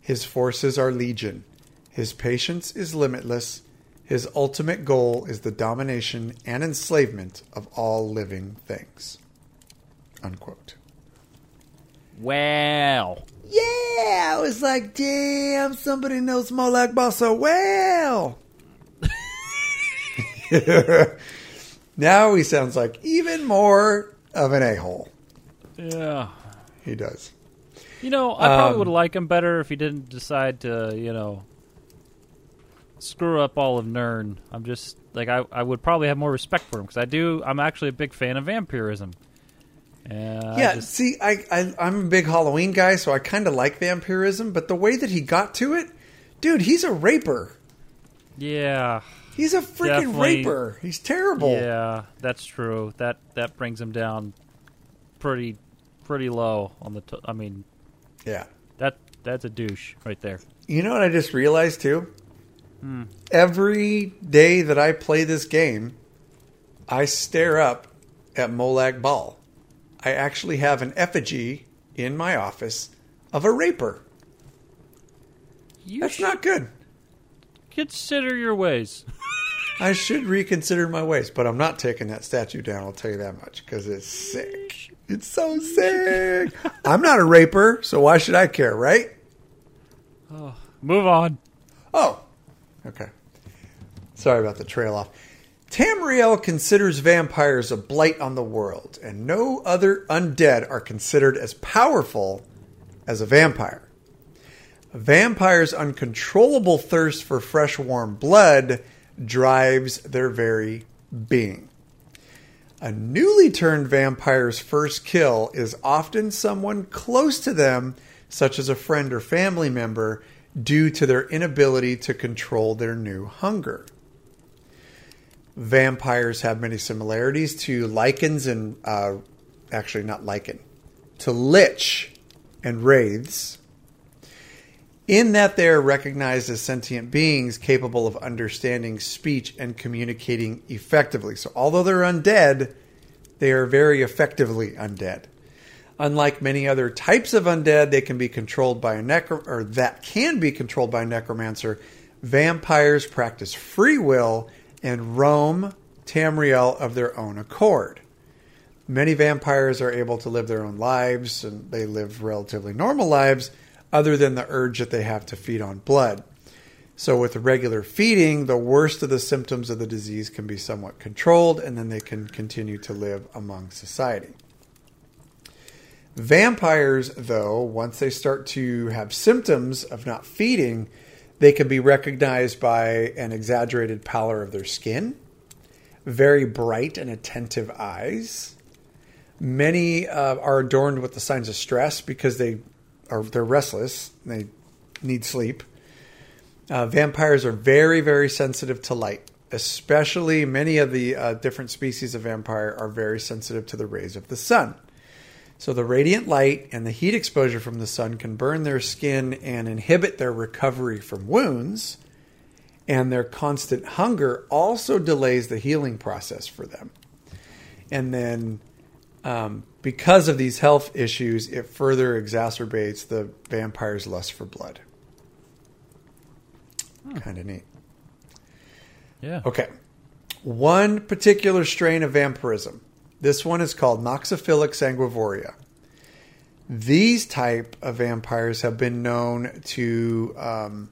His forces are legion. His patience is limitless. His ultimate goal is the domination and enslavement of all living things. Unquote. Wow. Yeah, I was like, damn, somebody knows Molag Bal so well. Now he sounds like even more of an a hole. Yeah. He does. You know, I probably Um, would like him better if he didn't decide to, you know, screw up all of Nirn. I'm just like I, I would probably have more respect for him because I do. I'm actually a big fan of vampirism. I yeah, just- see, I, I I'm a big Halloween guy, so I kind of like vampirism. But the way that he got to it, dude, he's a raper. yeah, He's a freaking Definitely. raper. He's terrible. yeah. That's true. That that brings him down pretty pretty low on the. T- I mean, yeah. that that's a douche right there. You know what I just realized too? Hmm. Every day that I play this game, I stare up at Molag Bal. I actually have an effigy in my office of a raper. You That's not good. consider your ways. I should reconsider my ways, but I'm not taking that statue down. I'll tell you that much because it's sick. It's so sick. I'm not a raper, so why should I care, right? Oh, Move on. Oh, okay. Sorry about the trail off. Tamriel considers vampires a blight on the world, and no other undead are considered as powerful as a vampire. A vampire's uncontrollable thirst for fresh, warm blood drives their very being. A newly turned vampire's first kill is often someone close to them, such as a friend or family member, due to their inability to control their new hunger. Vampires have many similarities to lichens and, uh, actually, not lichen, to lich and wraiths, in that they are recognized as sentient beings capable of understanding speech and communicating effectively. So, although they're undead, they are very effectively undead. Unlike many other types of undead, they can be controlled by a necro or that can be controlled by a necromancer. Vampires practice free will and roam Tamriel of their own accord. Many vampires are able to live their own lives and they live relatively normal lives other than the urge that they have to feed on blood. So, with regular feeding, the worst of the symptoms of the disease can be somewhat controlled and then they can continue to live among society. Vampires, though, once they start to have symptoms of not feeding, they can be recognized by an exaggerated pallor of their skin, very bright and attentive eyes. Many uh, are adorned with the signs of stress because they are they're restless. They need sleep. Uh, vampires are very very sensitive to light, especially many of the uh, different species of vampire are very sensitive to the rays of the sun. So the radiant light and the heat exposure from the sun can burn their skin and inhibit their recovery from wounds. And their constant hunger also delays the healing process for them. And then, um, because of these health issues, it further exacerbates the vampire's lust for blood. Kind of neat. Yeah. Okay. One particular strain of vampirism. This one is called Noxophilic sanguivoria. These type of vampires have been known to um,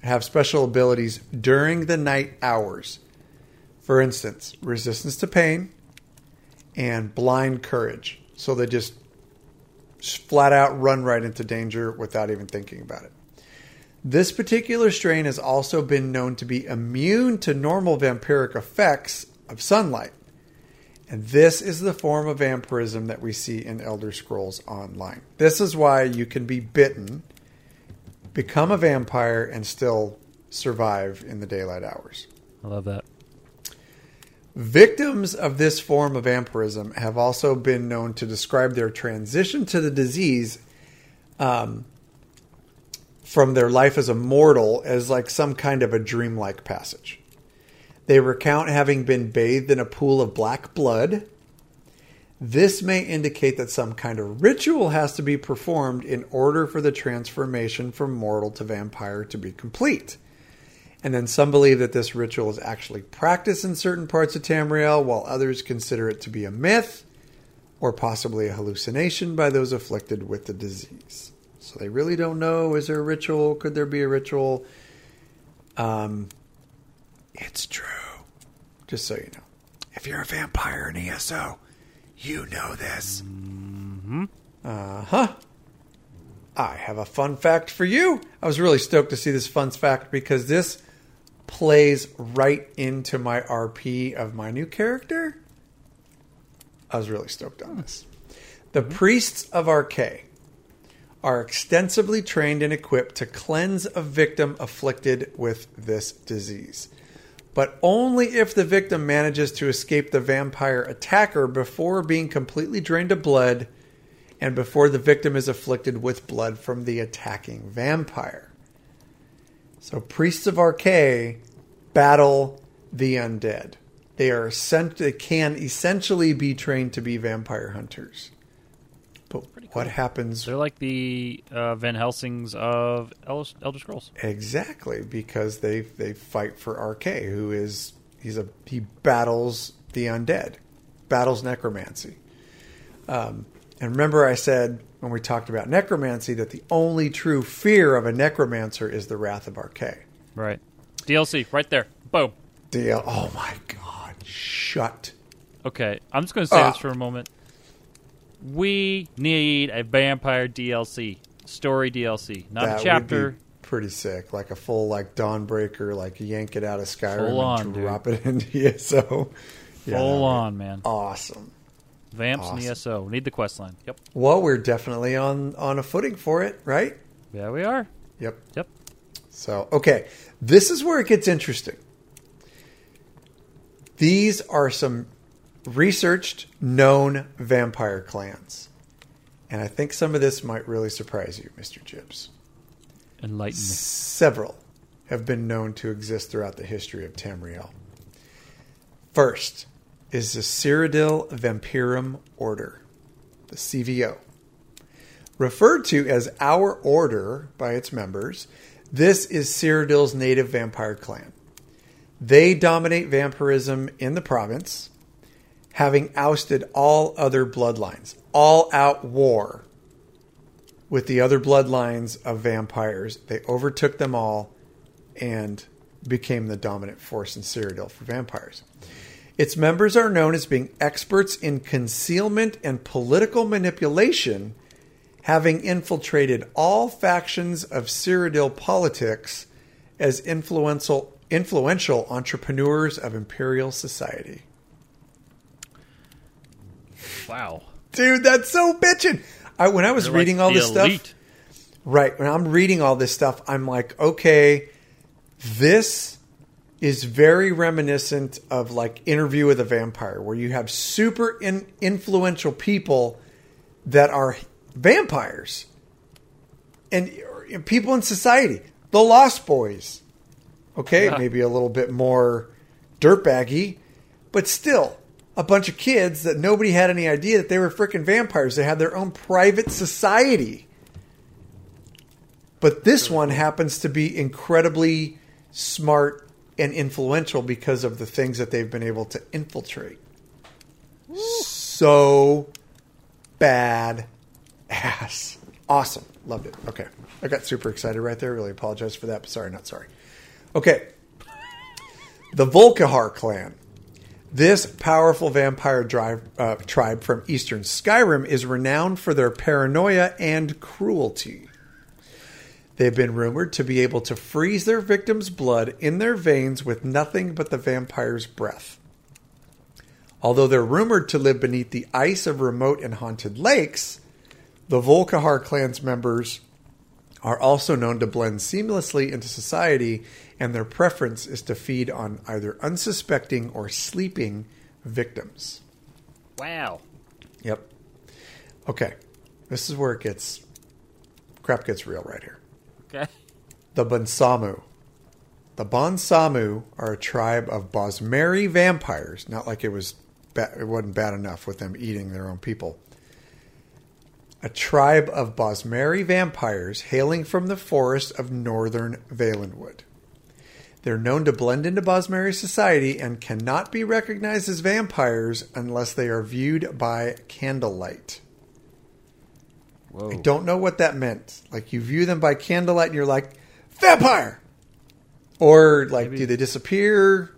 have special abilities during the night hours. For instance, resistance to pain and blind courage. So they just flat out run right into danger without even thinking about it. This particular strain has also been known to be immune to normal vampiric effects of sunlight. And this is the form of vampirism that we see in Elder Scrolls Online. This is why you can be bitten, become a vampire, and still survive in the daylight hours. I love that. Victims of this form of vampirism have also been known to describe their transition to the disease um, from their life as a mortal as like some kind of a dreamlike passage. They recount having been bathed in a pool of black blood. This may indicate that some kind of ritual has to be performed in order for the transformation from mortal to vampire to be complete. And then some believe that this ritual is actually practiced in certain parts of Tamriel, while others consider it to be a myth or possibly a hallucination by those afflicted with the disease. So they really don't know. Is there a ritual? Could there be a ritual? Um, it's true, just so you know. If you're a vampire in ESO, you know this. Uh huh. I have a fun fact for you. I was really stoked to see this fun fact because this plays right into my RP of my new character. I was really stoked on this. The priests of Arkay are extensively trained and equipped to cleanse a victim afflicted with this disease. But only if the victim manages to escape the vampire attacker before being completely drained of blood and before the victim is afflicted with blood from the attacking vampire. So, priests of Arkay battle the undead. They are essen- they can essentially be trained to be vampire hunters. What happens They're like the uh, Van Helsings of El- Elder Scrolls. Exactly, because they they fight for Arkay, who is he's a he battles the undead, battles necromancy. Um, and remember, I said when we talked about necromancy that the only true fear of a necromancer is the wrath of Arkay. Right. DLC, right there. Boom. Deal. Oh my God! Shut. Okay, I'm just going to say Ah. this for a moment. We need a vampire DLC, story DLC, not that a chapter. would be pretty sick, like a full like Dawnbreaker, like yank it out of Skyrim Full on, and dude. drop it into ESO. Yeah, Full on, man. Awesome. Vamps and awesome. ESO. Need the quest line. Yep. Well, we're definitely on on a footing for it, right? Yeah, we are. Yep. Yep. So, okay, this is where it gets interesting. These are some researched, known vampire clans. And I think some of this might really surprise you, Mr. Gibbs. Enlighten me. Several have been known to exist throughout the history of Tamriel. First is the Cyrodiil Vampirum Order, the CVO. Referred to as Our Order by its members, this is Cyrodiil's native vampire clan. They dominate vampirism in the province, having ousted all other bloodlines. All out war with the other bloodlines of vampires. They overtook them all and became the dominant force in Cyrodiil for vampires. Its members are known as being experts in concealment and political manipulation, having infiltrated all factions of Cyrodiil politics as influential influential entrepreneurs of imperial society. Wow. Dude, that's so bitchin'. I, when I was like reading all the this stuff. Right. When I'm reading all this stuff, I'm like, okay, this is very reminiscent of like Interview with a Vampire, where you have super in- influential people that are vampires and, and people in society. The Lost Boys. Okay, Yeah. maybe a little bit more dirtbaggy, but still a bunch of kids that nobody had any idea that they were freaking vampires. They had their own private society. But this one happens to be incredibly smart and influential because of the things that they've been able to infiltrate. So bad ass. Awesome. Loved it. Okay. I got super excited right there. Really apologize for that. But sorry, not sorry. Okay. The Volkihar clan. This powerful vampire drive, uh, tribe from eastern Skyrim is renowned for their paranoia and cruelty. They've been rumored to be able to freeze their victims' blood in their veins with nothing but the vampire's breath. Although they're rumored to live beneath the ice of remote and haunted lakes, the Volkihar clan's members are also known to blend seamlessly into society, and their preference is to feed on either unsuspecting or sleeping victims. Wow. Yep. Okay. This is where it gets crap gets real right here. Okay. The Bonsamu. The Bonsamu are a tribe of Bosmeri vampires. Not like it was ba- it wasn't bad enough with them eating their own people. A tribe of Bosmeri vampires hailing from the forest of northern Valenwood. They're known to blend into Bosmeri society and cannot be recognized as vampires unless they are viewed by candlelight. Whoa. I don't know what that meant. Like you view them by candlelight and you're like, vampire! Or like, Maybe- do they disappear?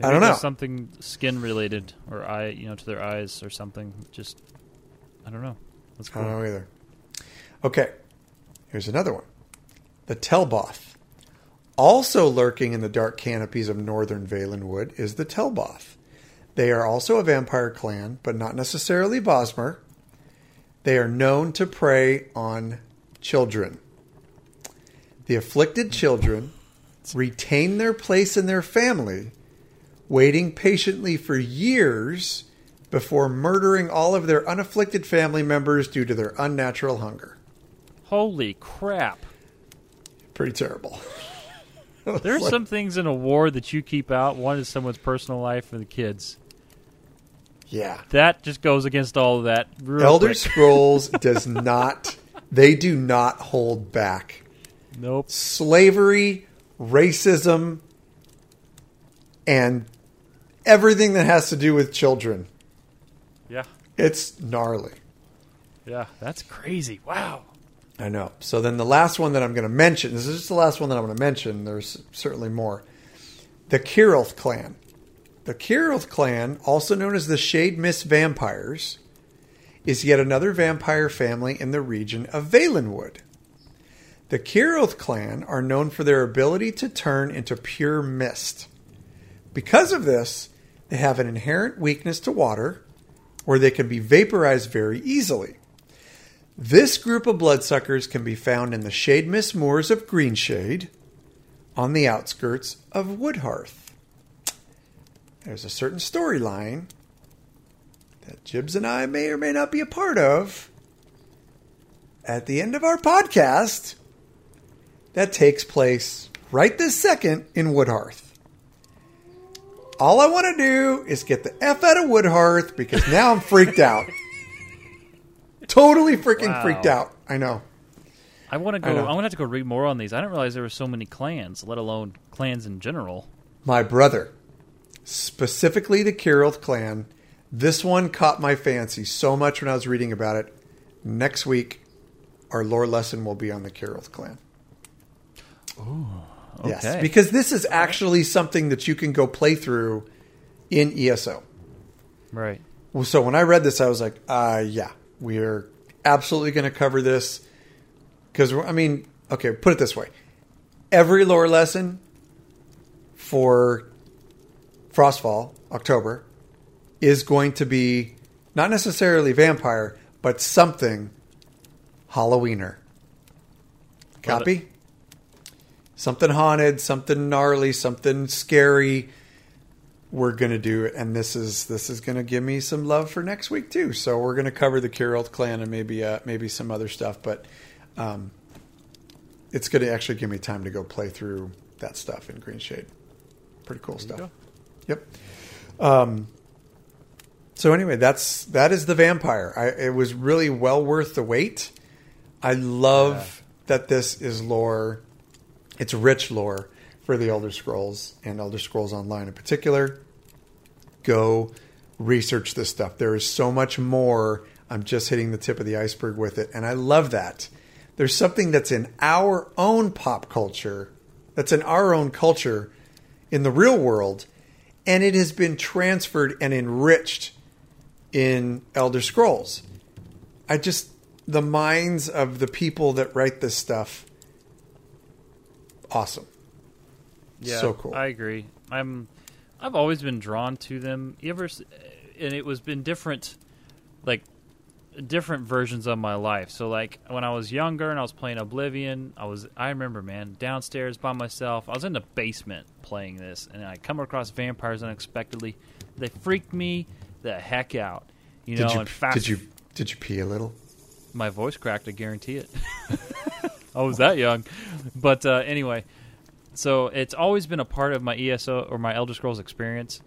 I don't know. Something skin related or eye, you know, to their eyes or something. Just I don't know. That's I cool. don't know either. Okay, here's another one. The Telboth. Also lurking in the dark canopies of northern Valenwood is the Telboth. They are also a vampire clan, but not necessarily Bosmer. They are known to prey on children. The afflicted children retain their place in their family, waiting patiently for years before murdering all of their unafflicted family members due to their unnatural hunger. Holy crap! Pretty terrible. There's Like- some things in a war that you keep out. One is someone's personal life and the kids. Yeah. That just goes against all of that. Elder quick. Scrolls does not, they do not hold back. Nope. Slavery, racism, and everything that has to do with children. Yeah. It's gnarly. Yeah. That's crazy. Wow. I know. So then the last one that I'm going to mention, this is just the last one that I'm going to mention. There's certainly more. The Kirilth clan. The Kirilth clan, also known as the Shade Mist Vampires, is yet another vampire family in the region of Valenwood. The Kirilth clan are known for their ability to turn into pure mist. Because of this, they have an inherent weakness to water, where they can be vaporized very easily. This group of bloodsuckers can be found in the shade mist moors of Greenshade on the outskirts of Woodhearth. There's a certain storyline that Jibs and I may or may not be a part of at the end of our podcast that takes place right this second in Woodhearth. All I want to do is get the F out of Woodhearth because now I'm freaked out. Totally freaking Wow. freaked out. I know. I want to go. know. I'm gonna have to go read more on these. I didn't realize there were so many clans, let alone clans in general. My brother, specifically the Kirilth clan, this one caught my fancy so much when I was reading about it. Next week, our lore lesson will be on the Kirilth clan. Yes, Okay. because this is actually something that you can go play through in ESO. Right. Well, So when I read this, I was like, uh, yeah, we're absolutely going to cover this. Because, I mean, okay, put it this way every lore lesson for Frostfall, October, is going to be not necessarily vampire, but something Halloweener. Copy? Something haunted, something gnarly, something scary we're gonna do it, and this is this is gonna give me some love for next week too. So we're gonna cover the Kirilth clan and maybe uh, maybe some other stuff, but um, it's gonna actually give me time to go play through that stuff in Green Shade. Pretty cool stuff. Yep. Um, so anyway, that's that is the vampire. I, it was really well worth the wait. I love that this is lore. It's rich lore for the Elder Scrolls and Elder Scrolls Online in particular. Go research this stuff. There is so much more. I'm just hitting the tip of the iceberg with it, and I love that. There's something that's in our own pop culture, that's in our own culture in the real world, and it has been transferred and enriched in Elder Scrolls. I just the minds of the people that write this stuff awesome. Yeah, So cool. I agree. I'm. I've always been drawn to them. You ever, and it was been different, like different versions of my life. So like when I was younger and I was playing Oblivion, I was. I remember, man, downstairs by myself. I was in the basement playing this, and I come across vampires unexpectedly. They freaked me the heck out. You know, did you and fast. did you did you pee a little? My voice cracked. I guarantee it. I was that young, but uh, anyway, so it's always been a part of my ESO or my Elder Scrolls experience,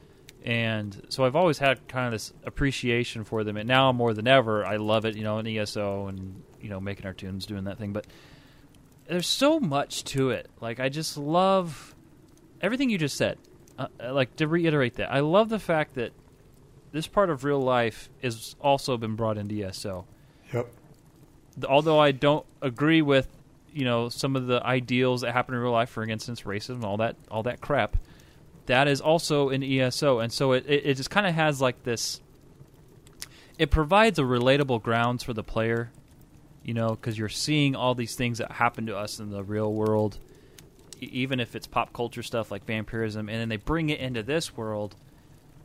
and so I've always had kind of this appreciation for them. And now more than ever, I love it. You know, in ESO and you know making our tunes, doing that thing. But there's so much to it. Like I just love everything you just said. Uh, uh, like to reiterate that, I love the fact that this part of real life is also been brought into ESO Yep. although I don't agree with you know some of the ideals that happen in real life, for instance, racism, all that, all that crap. that is also an ESO, and so it it, it just kind of has like this. It provides a relatable grounds for the player, you know, because you're seeing all these things that happen to us in the real world, even if it's pop culture stuff like vampirism, and then they bring it into this world,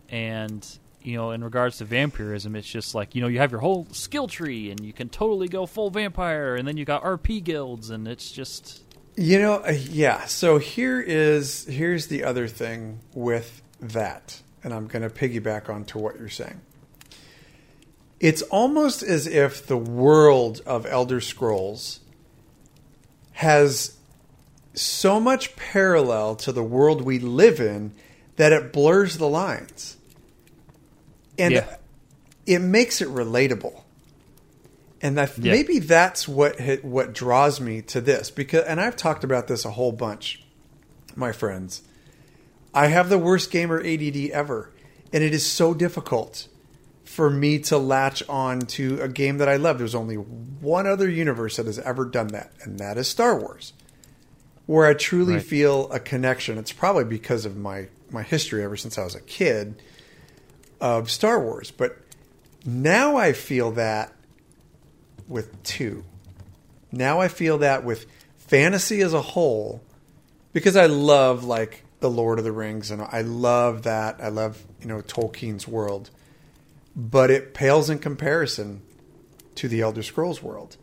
and you know, in regards to vampirism, it's just like you know you have your whole skill tree, and you can totally go full vampire, and then you got RP guilds, and it's just You know, uh, yeah. So here is here's the other thing with that, and I'm going to piggyback onto what you're saying. It's almost as if the world of Elder Scrolls has so much parallel to the world we live in that it blurs the lines. And Yeah. it makes it relatable. And I, Yeah. maybe that's what hit, what draws me to this because and I've talked about this a whole bunch, my friends. I have the worst gamer ADD ever, and it is so difficult for me to latch on to a game that I love. There's only one other universe that has ever done that, and that is Star Wars, where I truly Right. feel a connection. It's probably because of my my history ever since I was a kid of Star Wars, but now I feel that with two. Now I feel that with fantasy as a whole, because I love like the Lord of the Rings and I love that. I love, you know, Tolkien's world. But it pales in comparison to the Elder Scrolls world.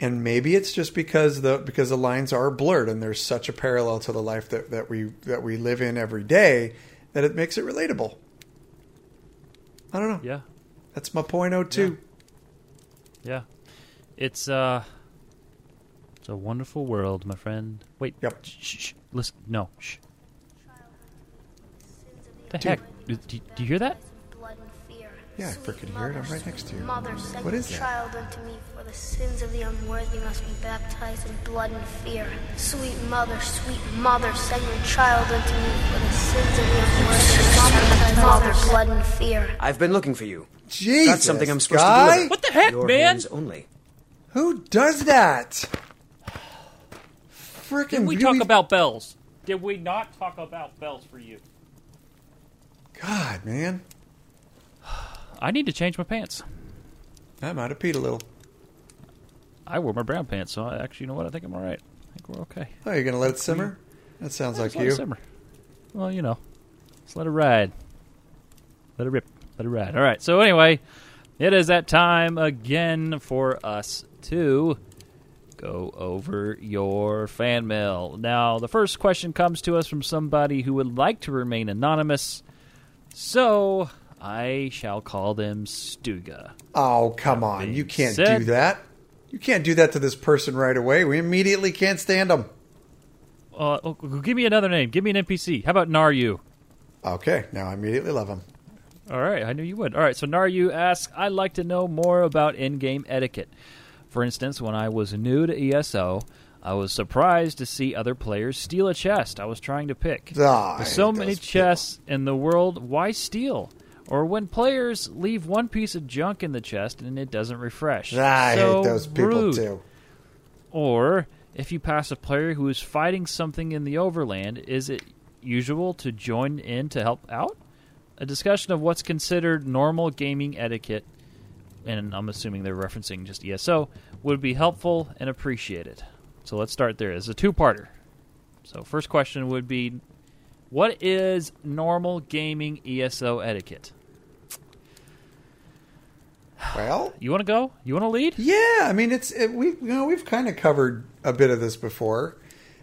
And maybe it's just because the because the lines are blurred and there's such a parallel to the life that, that we that we live in every day that it makes it relatable. I don't know. yeah, That's my point oh two. yeah. It's uh, it's a wonderful world, my friend. Wait, Yep. Shh, shh, shh. listen, no, shh. The Dude. heck? Do, do, do you hear that? Blood and fear. Yeah, I Sweet frickin' hear it. I'm right next to you. Mother, send What your that? child unto me for the sins of the unworthy must be baptized in blood and fear. Sweet mother, sweet mother, send your child unto me for the sins of the unworthy must be baptized mother, blood and fear. I've been looking for you. Jesus, That's something I'm supposed guy? to deliver. What the heck, Your man? hands only. Who does that? Freaking Did we talk about bells? Did we not talk about bells for you? God, man. I need to change my pants. I might have peed a little. I wore my brown pants, so I actually, you know what? I think I'm all right. I think we're okay. Oh, you're gonna let it simmer? That sounds like Just let it you. simmer. Well, you know, just let it ride. Let it rip. Let it ride. All right. So anyway, it is that time again for us to go over your fan mail. Now, the first question comes to us from somebody who would like to remain anonymous, so I shall call them Stuga. Oh, come on. You can't said- do that. You can't do that to this person right away. We immediately can't stand them. Uh, oh, give me another name. Give me an NPC. How about Naryu? Okay, now I immediately love him. All right, I knew you would. All right, so Naryu asks, I'd like to know more about in-game etiquette. For instance, when I was new to ESO, I was surprised to see other players steal a chest I was trying to pick. With so many those people. chests in the world, why steal? Or when players leave one piece of junk in the chest and it doesn't refresh. I So hate those people rude. too. Or if you pass a player who is fighting something in the overland, is it usual to join in to help out? A discussion of what's considered normal gaming etiquette, and I'm assuming they're referencing just ESO, would be helpful and appreciated. So let's start there. It's a two parter. So, first question would be What is normal gaming ESO etiquette? Well, You want to go? You want to lead? Yeah, I mean it's it, we you know we've kind of covered a bit of this before.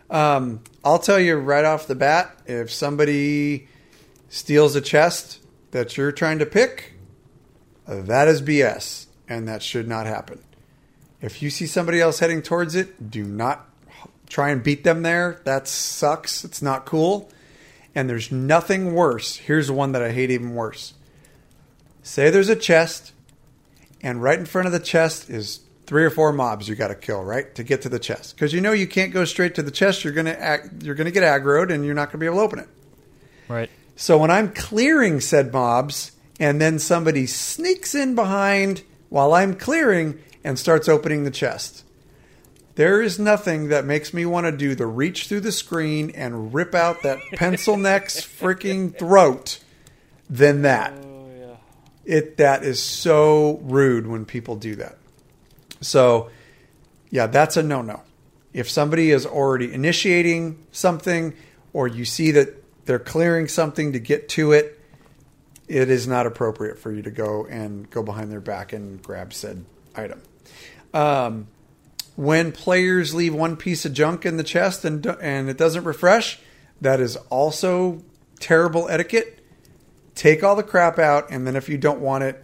Um, I'll tell you right off the bat, if somebody steals a chest that you're trying to pick, that is BS, and that should not happen. If you see somebody else heading towards it, do not try and beat them there. That sucks. It's not cool. And there's nothing worse. Here's one that I hate even worse. Say there's a chest and right in front of the chest is three or four mobs you got to kill right to get to the chest because you know you can't go straight to the chest you're gonna act, you're gonna get aggroed and you're not gonna be able to open it Right. so when i'm clearing said mobs and then somebody sneaks in behind while i'm clearing and starts opening the chest There is nothing that makes me want to do the reach through the screen and rip out that pencil neck's freaking throat than that. It that is so rude when people do that. So, yeah, that's a no-no. If somebody is already initiating something or you see that they're clearing something to get to it, it is not appropriate for you to go and go behind their back and grab said item. Um, when players leave one piece of junk in the chest and and it doesn't refresh, that is also terrible etiquette. Take all the crap out, and then if you don't want it,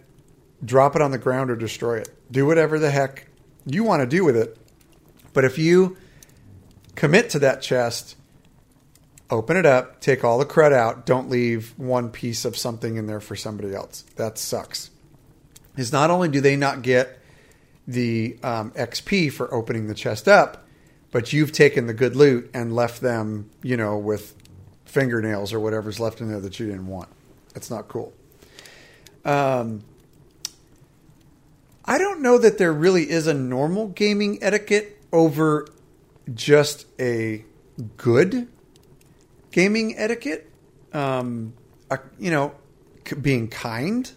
drop it on the ground or destroy it. Do whatever the heck you want to do with it. But if you commit to that chest, open it up, take all the crud out, don't leave one piece of something in there for somebody else. That sucks. Is not only do they not get the um, XP for opening the chest up, but you've taken the good loot and left them, you know, with fingernails or whatever's left in there that you didn't want. That's not cool. Um, I don't know that there really is a normal gaming etiquette over just a good gaming etiquette. Um, you know, c- being kind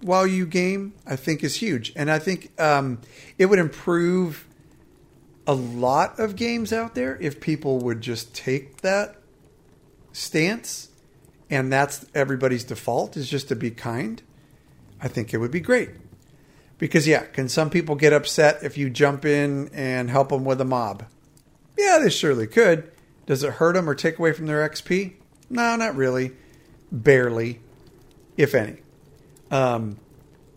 while you game, I think is huge, and I think um, it would improve a lot of games out there if people would just take that stance, and that's everybody's default is just to be kind. I think it would be great. Because yeah, can some people get upset if you jump in and help them with a mob? Yeah, they surely could. Does it hurt them or take away from their XP? No, not really. Barely, if any. Um,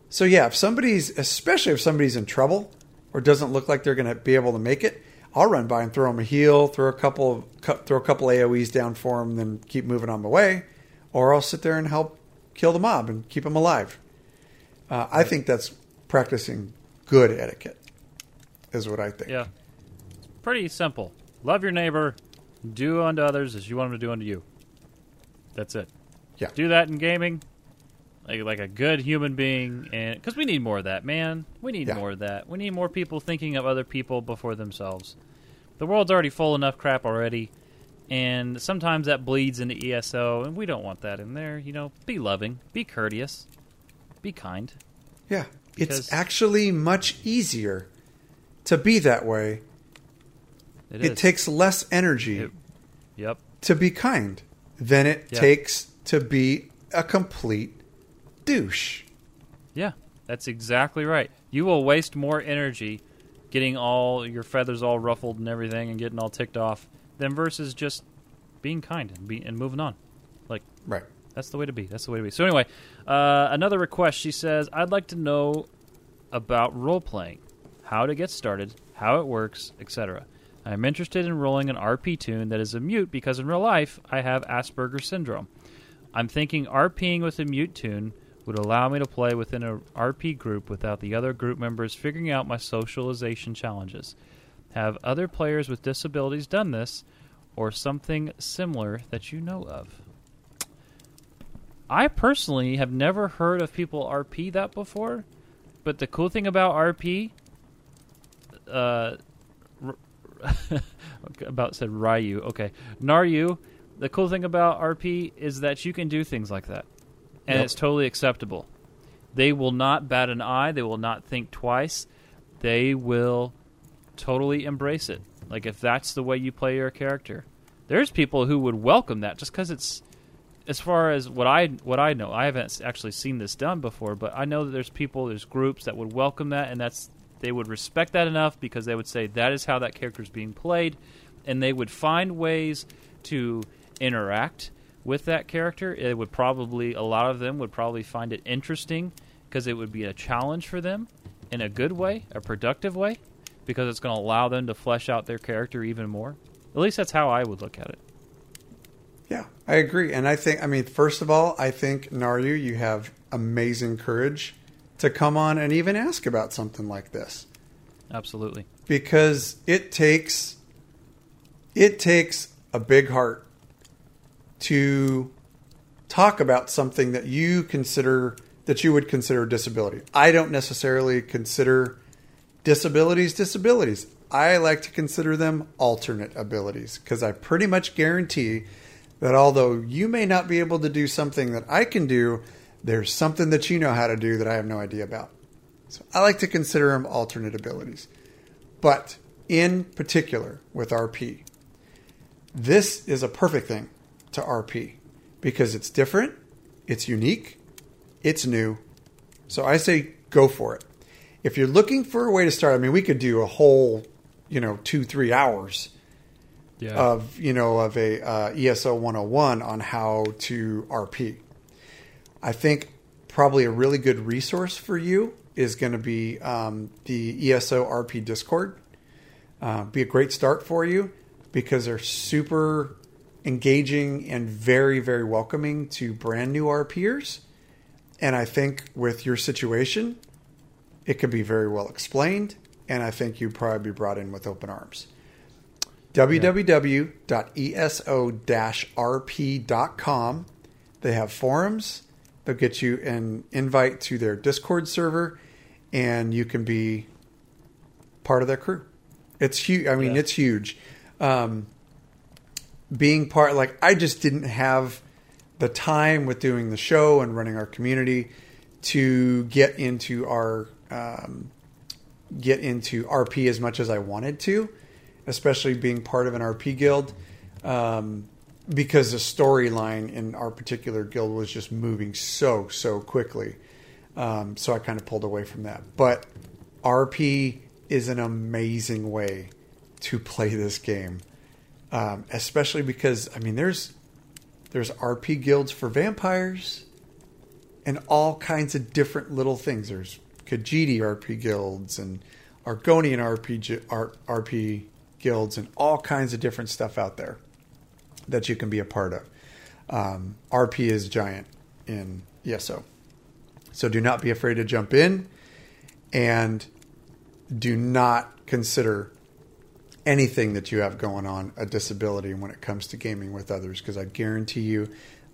so yeah, if somebody's, especially if somebody's in trouble or doesn't look like they're going to be able to make it, I'll run by and throw them a heal, throw a couple, of, throw a couple AOE's down for them, then keep moving on my way, or I'll sit there and help kill the mob and keep them alive. Uh, I think that's practicing good etiquette, is what I think. Yeah. Pretty simple. Love your neighbor. Do unto others as you want them to do unto you. That's it. Yeah. Do that in gaming, like like a good human being, and because we need more of that, man. We need Yeah. more of that. We need more people thinking of other people before themselves. The world's already full enough crap already, and sometimes that bleeds into ESO, and we don't want that in there. You know, be loving, be courteous, be kind. Yeah. Because- it's actually much easier to be that way. It, takes less energy It- Yep. to be kind than it Yeah. takes to be a complete douche. Yeah, that's exactly right. You will waste more energy getting all your feathers all ruffled and everything and getting all ticked off than versus just being kind and be and moving on. Like Right. that's the way to be. That's the way to be. So anyway, uh, another request. She says, "I'd like to know about role playing, how to get started, how it works, etc. I'm interested in rolling an RP tune that is a mute because in real life I have Asperger's syndrome. I'm thinking RPing with a mute tune would allow me to play within a RP group without the other group members figuring out my socialization challenges. Have other players with disabilities done this or something similar that you know of? I personally have never heard of people RP that before, but the cool thing about RP, uh, r- about said Ryu, okay, Naryu. The cool thing about RP is that you can do things like that, and Yep. it's totally acceptable. They will not bat an eye. They will not think twice. They will totally embrace it. Like if that's the way you play your character, there's people who would welcome that just because it's as far as what I what I know, I haven't actually seen this done before, but I know that there's people, there's groups that would welcome that, and that's they would respect that enough because they would say that is how that character is being played, and they would find ways to interact with that character. It would probably a lot of them would probably find it interesting because it would be a challenge for them in a good way, a productive way, because it's going to allow them to flesh out their character even more. At least that's how I would look at it. Yeah, I agree. And I think, I mean, first of all, I think, Naryu, you have amazing courage to come on and even ask about something like this Absolutely. because it takes it takes a big heart to talk about something that you consider that you would consider a disability. I don't necessarily consider disabilities, disabilities. I like to consider them alternate abilities because I pretty much guarantee that although you may not be able to do something that I can do, there's something that you know how to do that I have no idea about. So I like to consider them alternate abilities. But in particular with RP, this is a perfect thing to RP because it's different, it's unique, it's new. So I say go for it. If you're looking for a way to start, I mean, we could do a whole, you know, two, three hours Yeah. of you know of a uh, ESO 101 on how to RP. I think probably a really good resource for you is going to be um, the ESO RP Discord. Uh, be a great start for you because they're super engaging and very very welcoming to brand new RPers. And I think with your situation, it can be very well explained. And I think you'd probably be brought in with open arms www.eso-rp.com. They have forums. They'll get you an invite to their Discord server, and you can be part of their crew. It's huge. I mean, Yeah. it's huge. Um, being part, like, I just didn't have the time with doing the show and running our community to get into our um, get into RP as much as I wanted to, especially being part of an RP guild, um, because the storyline in our particular guild was just moving so so quickly. Um, so I kind of pulled away from that. But RP is an amazing way to play this game, um, especially because I mean there's there's RP guilds for vampires and all kinds of different little things. There's Khajiit RP guilds and Argonian RP, RP guilds and all kinds of different stuff out there that you can be a part of. Um, RP is giant in ESO. So do not be afraid to jump in and do not consider anything that you have going on a disability when it comes to gaming with others because I guarantee you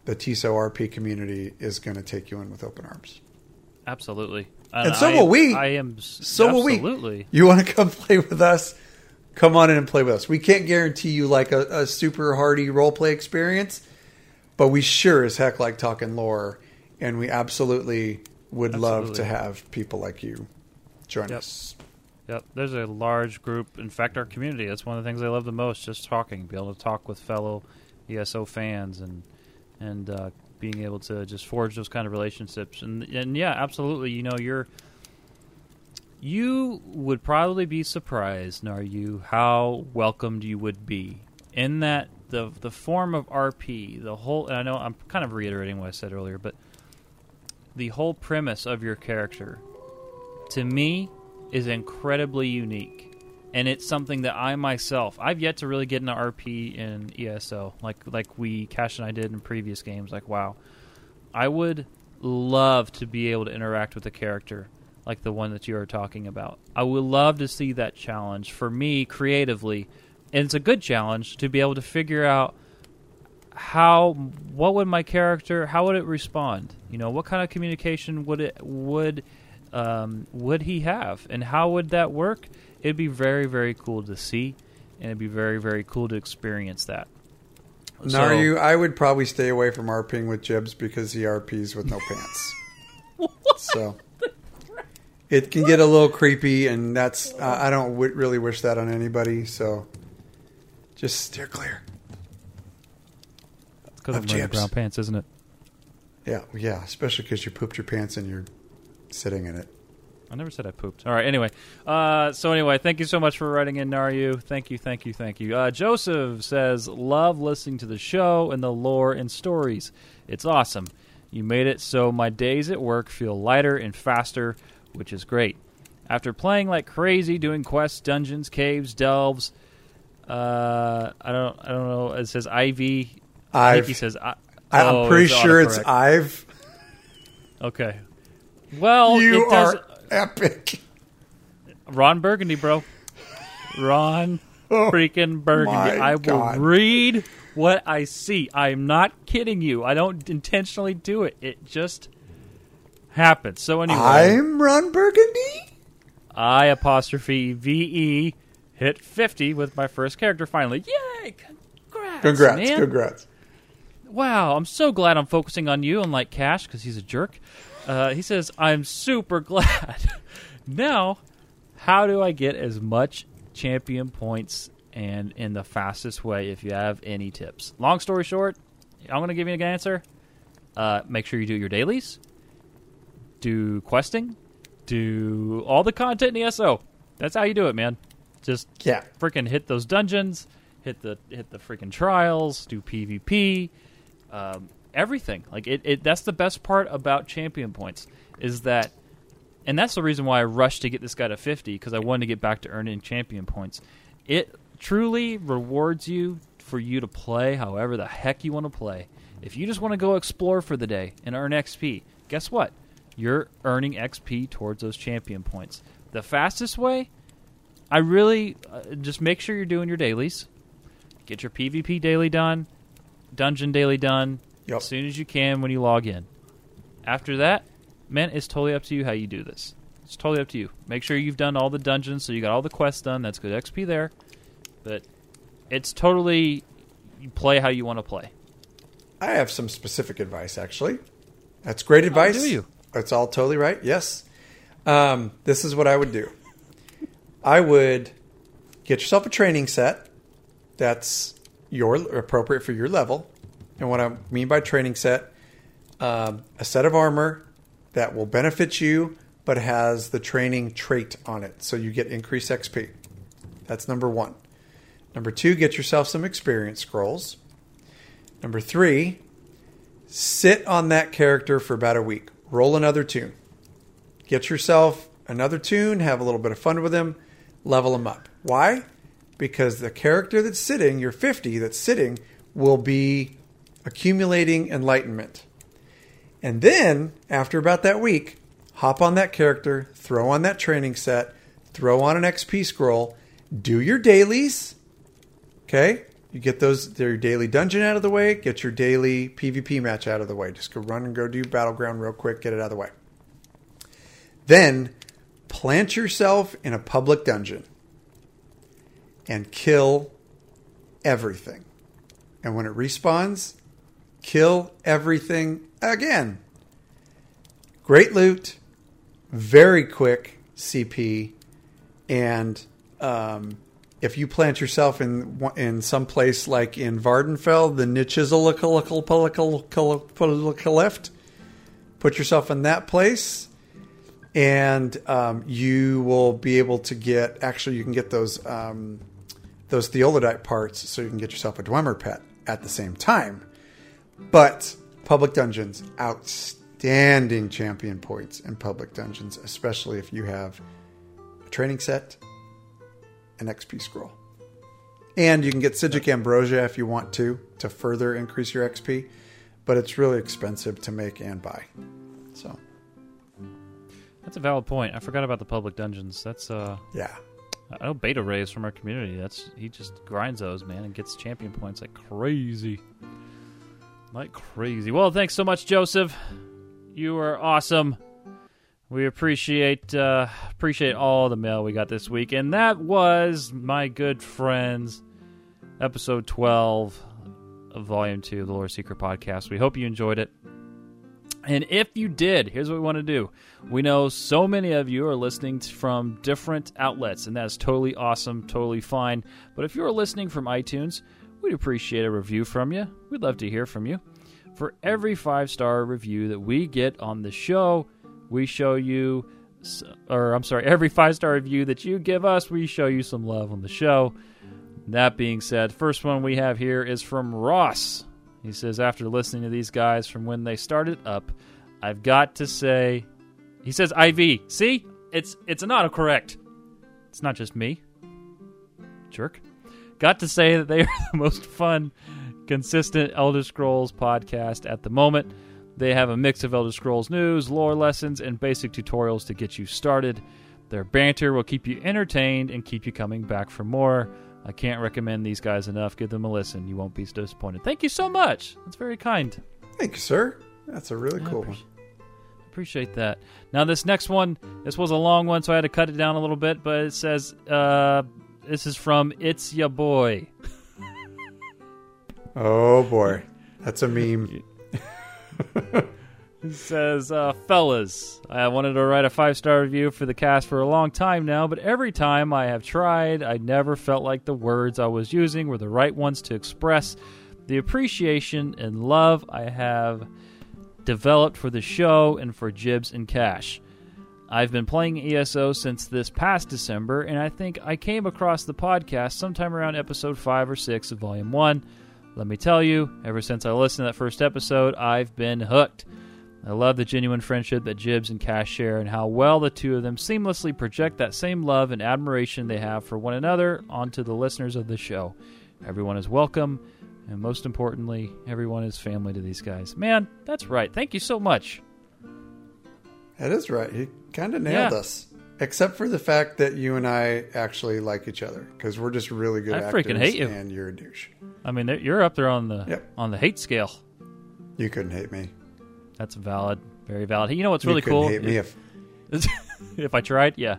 the TISO RP community is going to take you in with open arms. Absolutely. And so I- will we. I am So will we. absolutely. You want to come play with us? Come on in and play with us. We can't guarantee you like a, a super hardy role play experience, but we sure as heck like talking lore, and we absolutely would love to have people like you join Yep. us. Yep, there's a large group. In fact, our community. That's one of the things I love the most. Just talking, be able to talk with fellow ESO fans, and and uh, being able to just forge those kind of relationships. And and yeah, absolutely. You know, you're you would probably be surprised, are you, how welcomed you would be in that the the form of RP, the whole. And I know I'm kind of reiterating what I said earlier, but the whole premise of your character, to me, is incredibly unique. And it's something that I myself, I've yet to really get into RP in ESO, like like we Cash and I did in previous games. Like, wow, I would love to be able to interact with a character like the one that you are talking about. I would love to see that challenge for me creatively, and it's a good challenge to be able to figure out how what would my character how would it respond you know what kind of communication would it would um, would he have and how would that work it'd be very very cool to see and it'd be very very cool to experience that So- Naryu, I would probably stay away from RPing with Jibs because he RPs with no pants. so it can get a little creepy, and that's uh, I don't w- really wish that on anybody. So just steer clear. Because of jibs. brown pants isn't it Yeah, yeah, especially because you pooped your pants and you're sitting in it. I never said I pooped. All right. Anyway, uh, so anyway, thank you so much for writing in, Naryu. Thank you, thank you, thank you. Uh, Joseph says, "Love listening to the show and the lore and stories. It's awesome. You made it so my days at work feel lighter and faster, which is great. After playing like crazy, doing quests, dungeons, caves, delves. Uh, I don't, I don't know. It says Ivy. I think I've, he says. I, I, oh, I'm pretty it's sure it's. I've. okay. Well, you does, are epic. Ron Burgundy, bro. Ron Oh, freaking Burgundy. I will God. read what I see. I'm not kidding you. I don't intentionally do it. It just happens. So anyway, I'm Ron Burgundy. I apostrophe V E hit 50 with my first character finally. Yay! Congrats. Congrats, man. congrats. Wow, I'm so glad I'm focusing on you, unlike Cash, because he's a jerk. Uh, he says, I'm super glad. now, how do I get as much champion points and in the fastest way if you have any tips? Long story short, I'm going to give you an answer. Uh, make sure you do your dailies, do questing, do all the content in ESO. That's how you do it, man. Just Yeah. freaking hit those dungeons, hit the hit the freaking trials, do PvP, um, everything. Like it, it. That's the best part about champion points is that, and that's the reason why I rushed to get this guy to fifty because I wanted to get back to earning champion points. It truly rewards you for you to play however the heck you want to play. If you just want to go explore for the day and earn XP, guess what? You're earning XP towards those champion points. The fastest way I really uh, just make sure you're doing your dailies. Get your PvP daily done, dungeon daily done Yep. as soon as you can when you log in. After that, man, it's totally up to you how you do this. It's totally up to you. Make sure you've done all the dungeons, so you got all the quests done. That's good XP there. But it's totally you play how you want to play. I have some specific advice, actually. That's great advice. Oh, do you? It's all totally right. Yes. Um, this is what I would do. I would get yourself a training set that's your appropriate for your level. And what I mean by training set, um, a set of armor that will benefit you, but has the training trait on it, so you get increased XP. That's number one. Number two, get yourself some experience scrolls. Number three, sit on that character for about a week. Roll another tune. Get yourself another tune, have a little bit of fun with them, level them up. Why? Because the character that's sitting, your 50 that's sitting, will be accumulating enlightenment. And then, after about that week, hop on that character, throw on that training set, throw on an XP scroll, do your dailies. Okay? You get those their daily dungeon out of the way, get your daily PvP match out of the way. Just go run and go do battleground real quick, get it out of the way. Then plant yourself in a public dungeon and kill everything. And when it respawns, kill everything again. Great loot, very quick CP, and um, if you plant yourself in in some place like in Vvardenfell, the Nichizelkalkalkalkalkalkalkaleft, put yourself in that place, and um, you will be able to get. Actually, you can get those um, those theodolite parts, so you can get yourself a Dwemer pet at the same time. But public dungeons, outstanding champion points in public dungeons, especially if you have a training set, an XP scroll. And you can get Psijic Ambrosia if you want to, to further increase your XP, but it's really expensive to make and buy. So, That's a valid point. I forgot about the public dungeons. That's uh yeah. I know Beta Rays from our community. That's he just grinds those, man, and gets champion points like crazy. Like crazy. Well, thanks so much, Joseph. You are awesome. We appreciate uh, appreciate all the mail we got this week, and that was my good friends, episode twelve of Volume Two of the Lore Secret Podcast. We hope you enjoyed it. And if you did, here's what we want to do. We know so many of you are listening from different outlets, and that's totally awesome, totally fine. But if you're listening from iTunes, we'd appreciate a review from you. We'd love to hear from you. For every five star review that we get on the show, we show you, or I'm sorry, every five star review that you give us, we show you some love on the show. That being said, first one we have here is from Ross. He says, after listening to these guys from when they started up, I've got to say, he says IV. See, it's it's an autocorrect. It's not just me, jerk. Got to say that they are the most fun, consistent Elder Scrolls podcast at the moment. They have a mix of Elder Scrolls news, lore lessons, and basic tutorials to get you started. Their banter will keep you entertained and keep you coming back for more. I can't recommend these guys enough. Give them a listen. You won't be disappointed. Thank you so much. That's very kind. Thank you, sir. That's a really I cool one. appreciate that. Now, this next one, this was a long one, so I had to cut it down a little bit, but it says, uh, this is from It's Ya Boy. Oh boy, that's a meme. It says, uh, fellas, I wanted to write a five star review for the cast for a long time now, but every time I have tried, I never felt like the words I was using were the right ones to express the appreciation and love I have developed for the show and for Jibs and Cash. I've been playing ESO since this past December, and I think I came across the podcast sometime around episode 5 or 6 of Volume 1. Let me tell you, ever since I listened to that first episode, I've been hooked. I love the genuine friendship that Jibs and Cash share and how well the two of them seamlessly project that same love and admiration they have for one another onto the listeners of the show. Everyone is welcome, and most importantly, everyone is family to these guys. Man, that's right. Thank you so much. That is right. He kind of nailed Yeah. us, except for the fact that you and I actually like each other because we're just really good I actors. freaking hate you. and you're a douche. I mean, you're up there on the Yep. on the hate scale. You couldn't hate me. That's valid, very valid. You know what's you really couldn't cool? hate me if if I tried, yeah.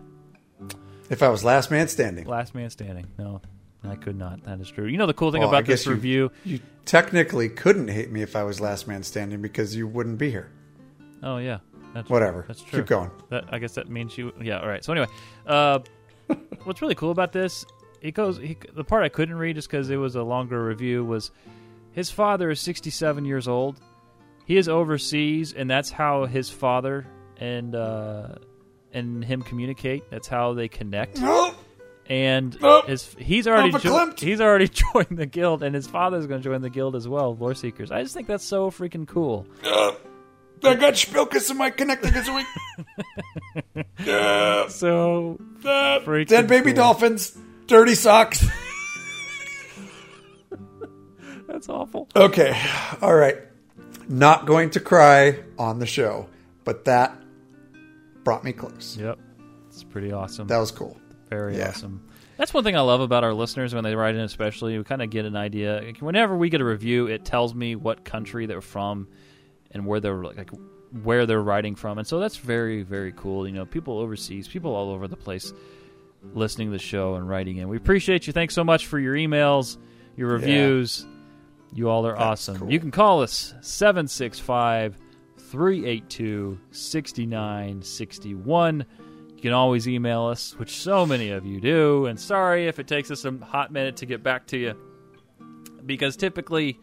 if I was last man standing. Last man standing. No, I could not. That is true. You know the cool thing Well, about this you- review? You technically couldn't hate me if I was last man standing because you wouldn't be here. Oh yeah, that's Whatever. That's true. Keep going. That I guess that means you. Yeah. All right. So anyway, uh, what's really cool about this? It goes. He, the part I couldn't read just because it was a longer review was his father is 67 years old. He is overseas, and that's how his father and uh, and him communicate. That's how they connect. And Nope. his he's already jo- he's already joined the guild, and his father's going to join the guild as well, Lore Seekers. I just think that's so freaking cool. I got Spilkus in my connector this week. yeah. So freaking Dead baby cool. dolphins. Dirty socks. That's awful. Okay. All right. Not going to cry on the show, but that brought me close. Yep. It's pretty awesome. That was cool. Very yeah. awesome. That's one thing I love about our listeners when they write in, especially. We kind of get an idea. Whenever we get a review, it tells me what country they're from and where they're like where they're writing from, and so that's very very cool. You know, people overseas, people all over the place, listening to the show and writing in. We appreciate you. Thanks so much for your emails, your reviews. You all are That's awesome. cool. You can call us 765 382 6961. You can always email us, which so many of you do. And sorry if it takes us a hot minute to get back to you. Because typically,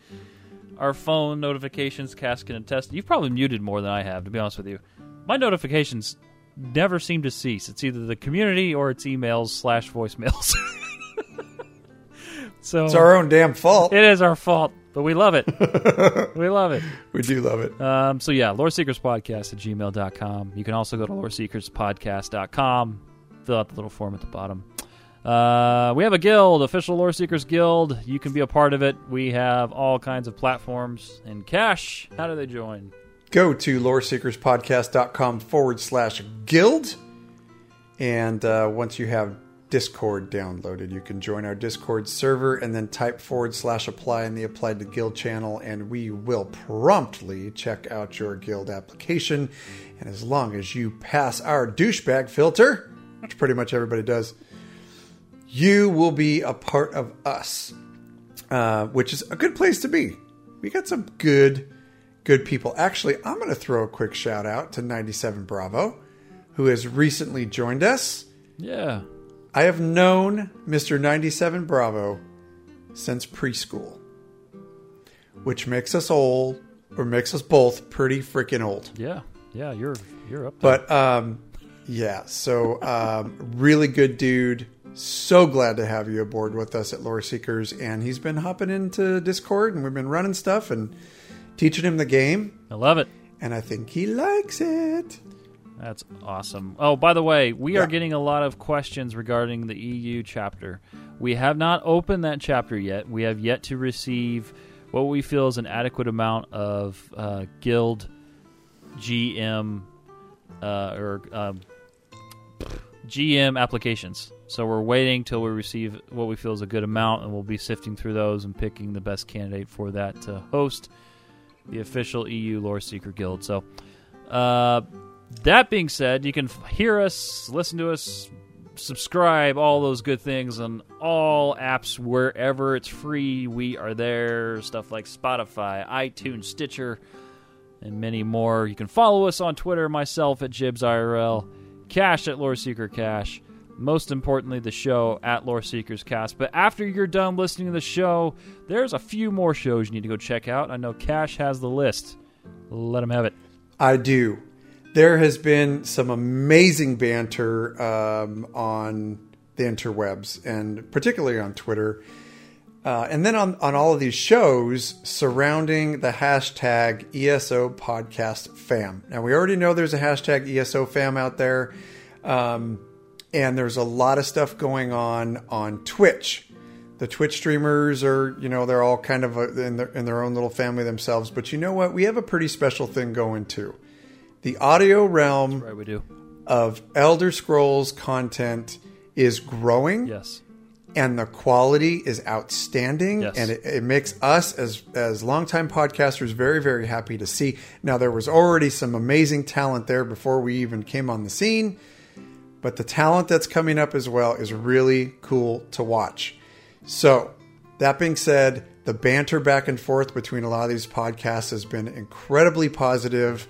our phone notifications, Cass can attest. You've probably muted more than I have, to be honest with you. My notifications never seem to cease. It's either the community or it's emails slash voicemails. so It's our own damn fault. it is our fault, but we love it. we love it. We do love it. Um, so yeah, Lore Seekers Podcast at gmail.com. You can also go to loreseekerspodcast.com. Fill out the little form at the bottom. Uh, we have a guild, official Lore Seekers Guild. You can be a part of it. We have all kinds of platforms. And Cash, how do they join? Go to loreseekerspodcast.com forward slash guild. And uh, once you have Discord downloaded, you can join our Discord server and then type forward slash apply in the applied to guild channel, and we will promptly check out your guild application. And as long as you pass our douchebag filter, which pretty much everybody does, you will be a part of us, uh, which is a good place to be. We got some good, good people. Actually, I'm going to throw a quick shout out to 97 Bravo, who has recently joined us. Yeah. I have known Mr. 97 Bravo since preschool, which makes us old, or makes us both pretty freaking old. Yeah. Yeah, you're you're up there. But um, yeah, so um, really good dude. So glad to have you aboard with us at Lore Seekers, and he's been hopping into Discord, and we've been running stuff and teaching him the game, I love it. and I think he likes it. That's awesome. Oh, by the way, we are getting a lot of questions regarding the EU chapter. We have not opened that chapter yet. We have yet to receive what we feel is an adequate amount of uh, guild GM uh, or um, GM applications. So we're waiting till we receive what we feel is a good amount, and we'll be sifting through those and picking the best candidate for that to host the official EU Lore Seeker Guild. So Uh, that being said, you can hear us, listen to us, subscribe, all those good things on all apps wherever it's free. We are there. Stuff like Spotify, iTunes, Stitcher, and many more. You can follow us on Twitter, myself at JibsIRL, Cash at Lore Seeker Cash. Most importantly, the show at Lore Seekers Cast. But after you're done listening to the show, there's a few more shows you need to go check out. I know Cash has the list. Let him have it. I do. There has been some amazing banter um, on the interwebs and particularly on Twitter. Uh, and then on, on all of these shows surrounding the hashtag ESO podcast fam. Now, we already know there's a hashtag ESO fam out there. Um, and there's a lot of stuff going on on Twitch. The Twitch streamers are, you know, they're all kind of uh, in, their, in their own little family themselves. But you know what? We have a pretty special thing going too. The audio realm Right, we do. of Elder Scrolls content is growing Yes. and the quality is outstanding Yes. and it, it makes us as as longtime podcasters very very happy to see now there was already some amazing talent there before we even came on the scene but the talent that's coming up as well is really cool to watch so that being said the banter back and forth between a lot of these podcasts has been incredibly positive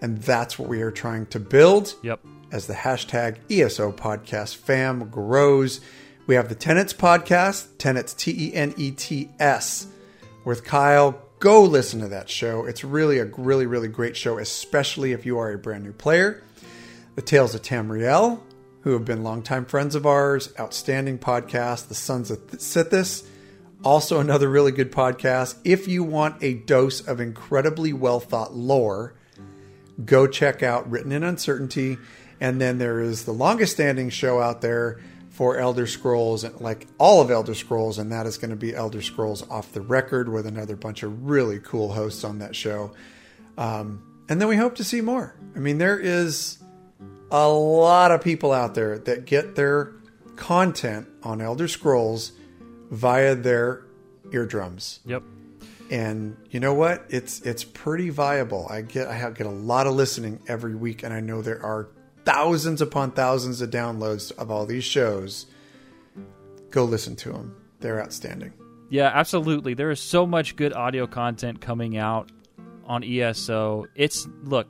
and that's what we are trying to build Yep. as the hashtag ESO podcast fam grows. We have the Tenets podcast, Tenets T E N E T S, with Kyle. Go listen to that show. It's really a really, really great show, especially if you are a brand new player. The Tales of Tamriel, who have been longtime friends of ours, outstanding podcast. The Sons of Sithis, also another really good podcast. If you want a dose of incredibly well thought lore, go check out Written in Uncertainty. And then there is the longest standing show out there for Elder Scrolls, and like all of Elder Scrolls, and that is going to be Elder Scrolls Off the Record with another bunch of really cool hosts on that show. Um, and then we hope to see more. I mean, there is a lot of people out there that get their content on Elder Scrolls via their eardrums Yep. and you know what it's it's pretty viable i get i get a lot of listening every week and i know there are thousands upon thousands of downloads of all these shows go listen to them they're outstanding Yeah, absolutely. There is so much good audio content coming out on ESO. It's look,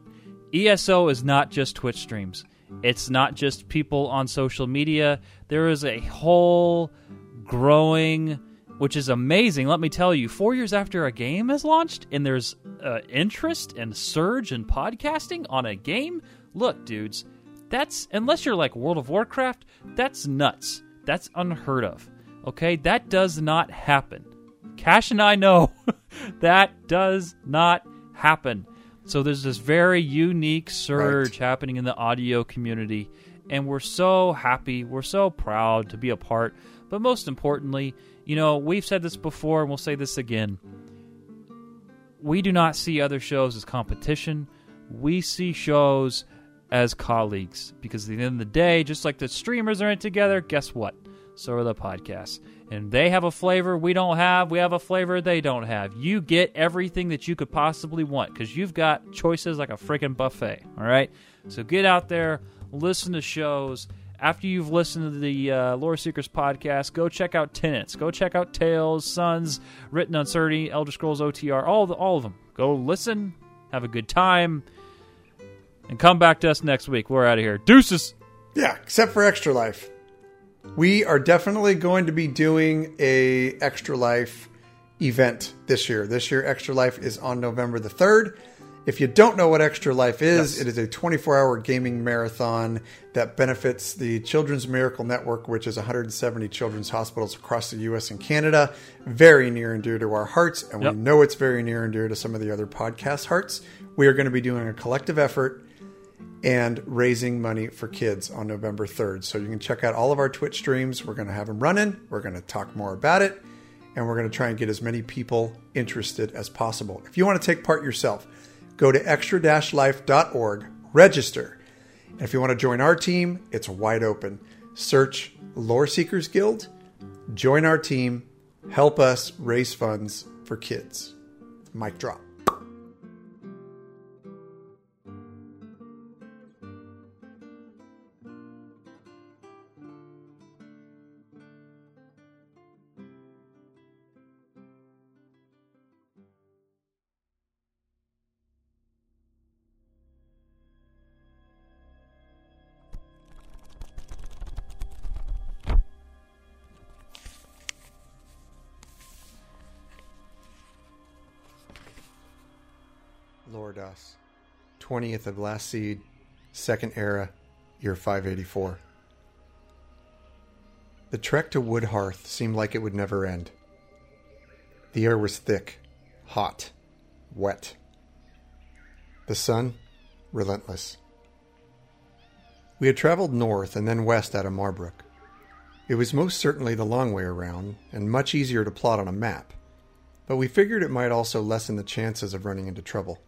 ESO is not just Twitch streams. It's not just people on social media. There is a whole growing which is amazing. Let me tell you, 4 years after a game is launched and there's uh, interest and surge in podcasting on a game, look, dudes, that's unless you're like World of Warcraft, that's nuts. That's unheard of. Okay? That does not happen. Cash and I know that does not happen. So there's this very unique surge happening in the audio community, and we're so happy, we're so proud to be a part. But most importantly, you know, we've said this before, and we'll say this again. We do not see other shows as competition. We see shows as colleagues because at the end of the day, just like the streamers are in together, guess what? So are the podcasts. And they have a flavor we don't have. We have a flavor they don't have. You get everything that you could possibly want because you've got choices like a freaking buffet. All right? So get out there, listen to shows. After you've listened to the uh, Lore Seekers podcast, go check out Tenets. Go check out Tales, Sons, Written Uncertainty, Elder Scrolls OTR, all, the, all of them. Go listen, have a good time, and come back to us next week. We're out of here. Deuces! yeah except for extra life we are definitely going to be doing a extra life event this year this year extra life is on november the 3rd if you don't know what extra life is Yes. it is a 24 hour gaming marathon that benefits the children's miracle network which is 170 children's hospitals across the us and canada very near and dear to our hearts and Yep. we know it's very near and dear to some of the other podcast hearts we are going to be doing a collective effort and raising money for kids on November 3rd. So you can check out all of our Twitch streams. We're going to have them running. We're going to talk more about it. And we're going to try and get as many people interested as possible. If you want to take part yourself, go to extra life.org, register. And if you want to join our team, it's wide open. Search Lore Seekers Guild, join our team, help us raise funds for kids. Mic drop. Loredas, 20th of last seed, second era, year 584. The trek to Woodhearth seemed like it would never end. The air was thick, hot, wet. The sun, relentless. We had traveled north and then west out of Marbruk. It was most certainly the long way around and much easier to plot on a map, but we figured it might also lessen the chances of running into trouble.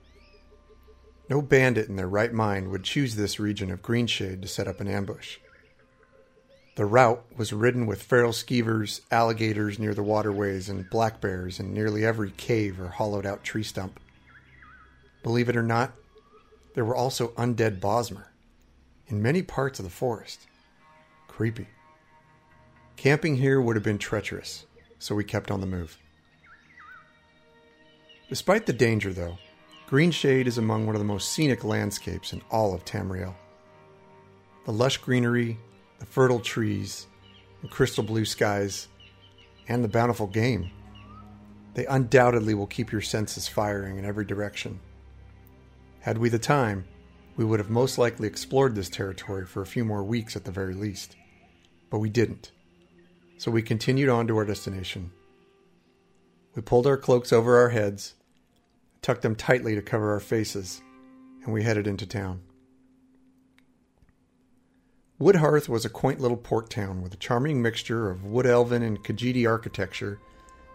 No bandit in their right mind would choose this region of Greenshade to set up an ambush. The route was ridden with feral skeevers, alligators near the waterways, and black bears in nearly every cave or hollowed out tree stump. Believe it or not, there were also undead Bosmer in many parts of the forest. Creepy. Camping here would have been treacherous, so we kept on the move. Despite the danger, though, Greenshade is among one of the most scenic landscapes in all of Tamriel. The lush greenery, the fertile trees, the crystal blue skies, and the bountiful game. They undoubtedly will keep your senses firing in every direction. Had we the time, we would have most likely explored this territory for a few more weeks at the very least. But we didn't. So we continued on to our destination. We pulled our cloaks over our heads, tucked them tightly to cover our faces, and we headed into town. Woodhearth was a quaint little port town with a charming mixture of wood elven and Khajiiti architecture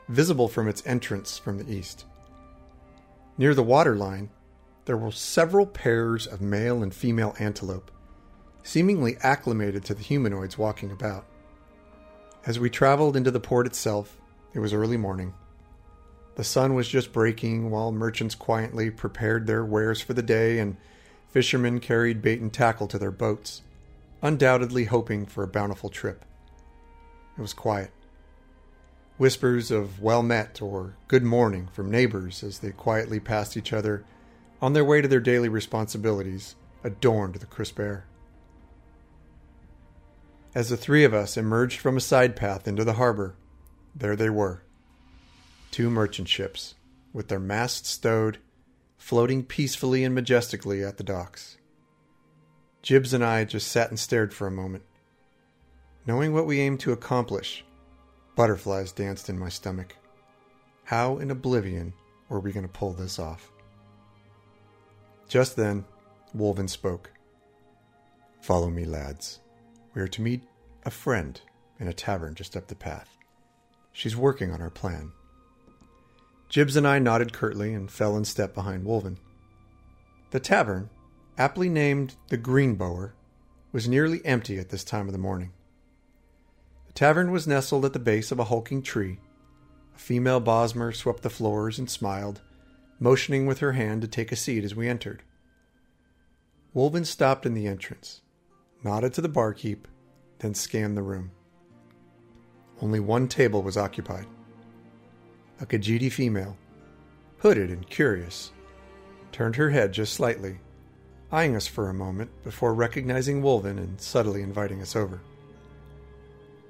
visible from its entrance from the east. Near the waterline, there were several pairs of male and female antelope, seemingly acclimated to the humanoids walking about. As we traveled into the port itself, it was early morning. The sun was just breaking while merchants quietly prepared their wares for the day and fishermen carried bait and tackle to their boats, undoubtedly hoping for a bountiful trip. It was quiet. Whispers of well met or good morning from neighbors as they quietly passed each other on their way to their daily responsibilities adorned the crisp air. As the three of us emerged from a side path into the harbor, there they were two merchant ships, with their masts stowed, floating peacefully and majestically at the docks. Jibs and I just sat and stared for a moment. Knowing what we aimed to accomplish, butterflies danced in my stomach. How in oblivion were we going to pull this off? Just then, Wolven spoke. Follow me, lads. We are to meet a friend in a tavern just up the path. She's working on our plan. Jibs and I nodded curtly and fell in step behind Wolven. The tavern, aptly named the Greenbower, was nearly empty at this time of the morning. The tavern was nestled at the base of a hulking tree. A female Bosmer swept the floors and smiled, motioning with her hand to take a seat as we entered. Wolven stopped in the entrance, nodded to the barkeep, then scanned the room. Only one table was occupied. A Khajiiti female, hooded and curious, turned her head just slightly, eyeing us for a moment before recognizing Wolven and subtly inviting us over.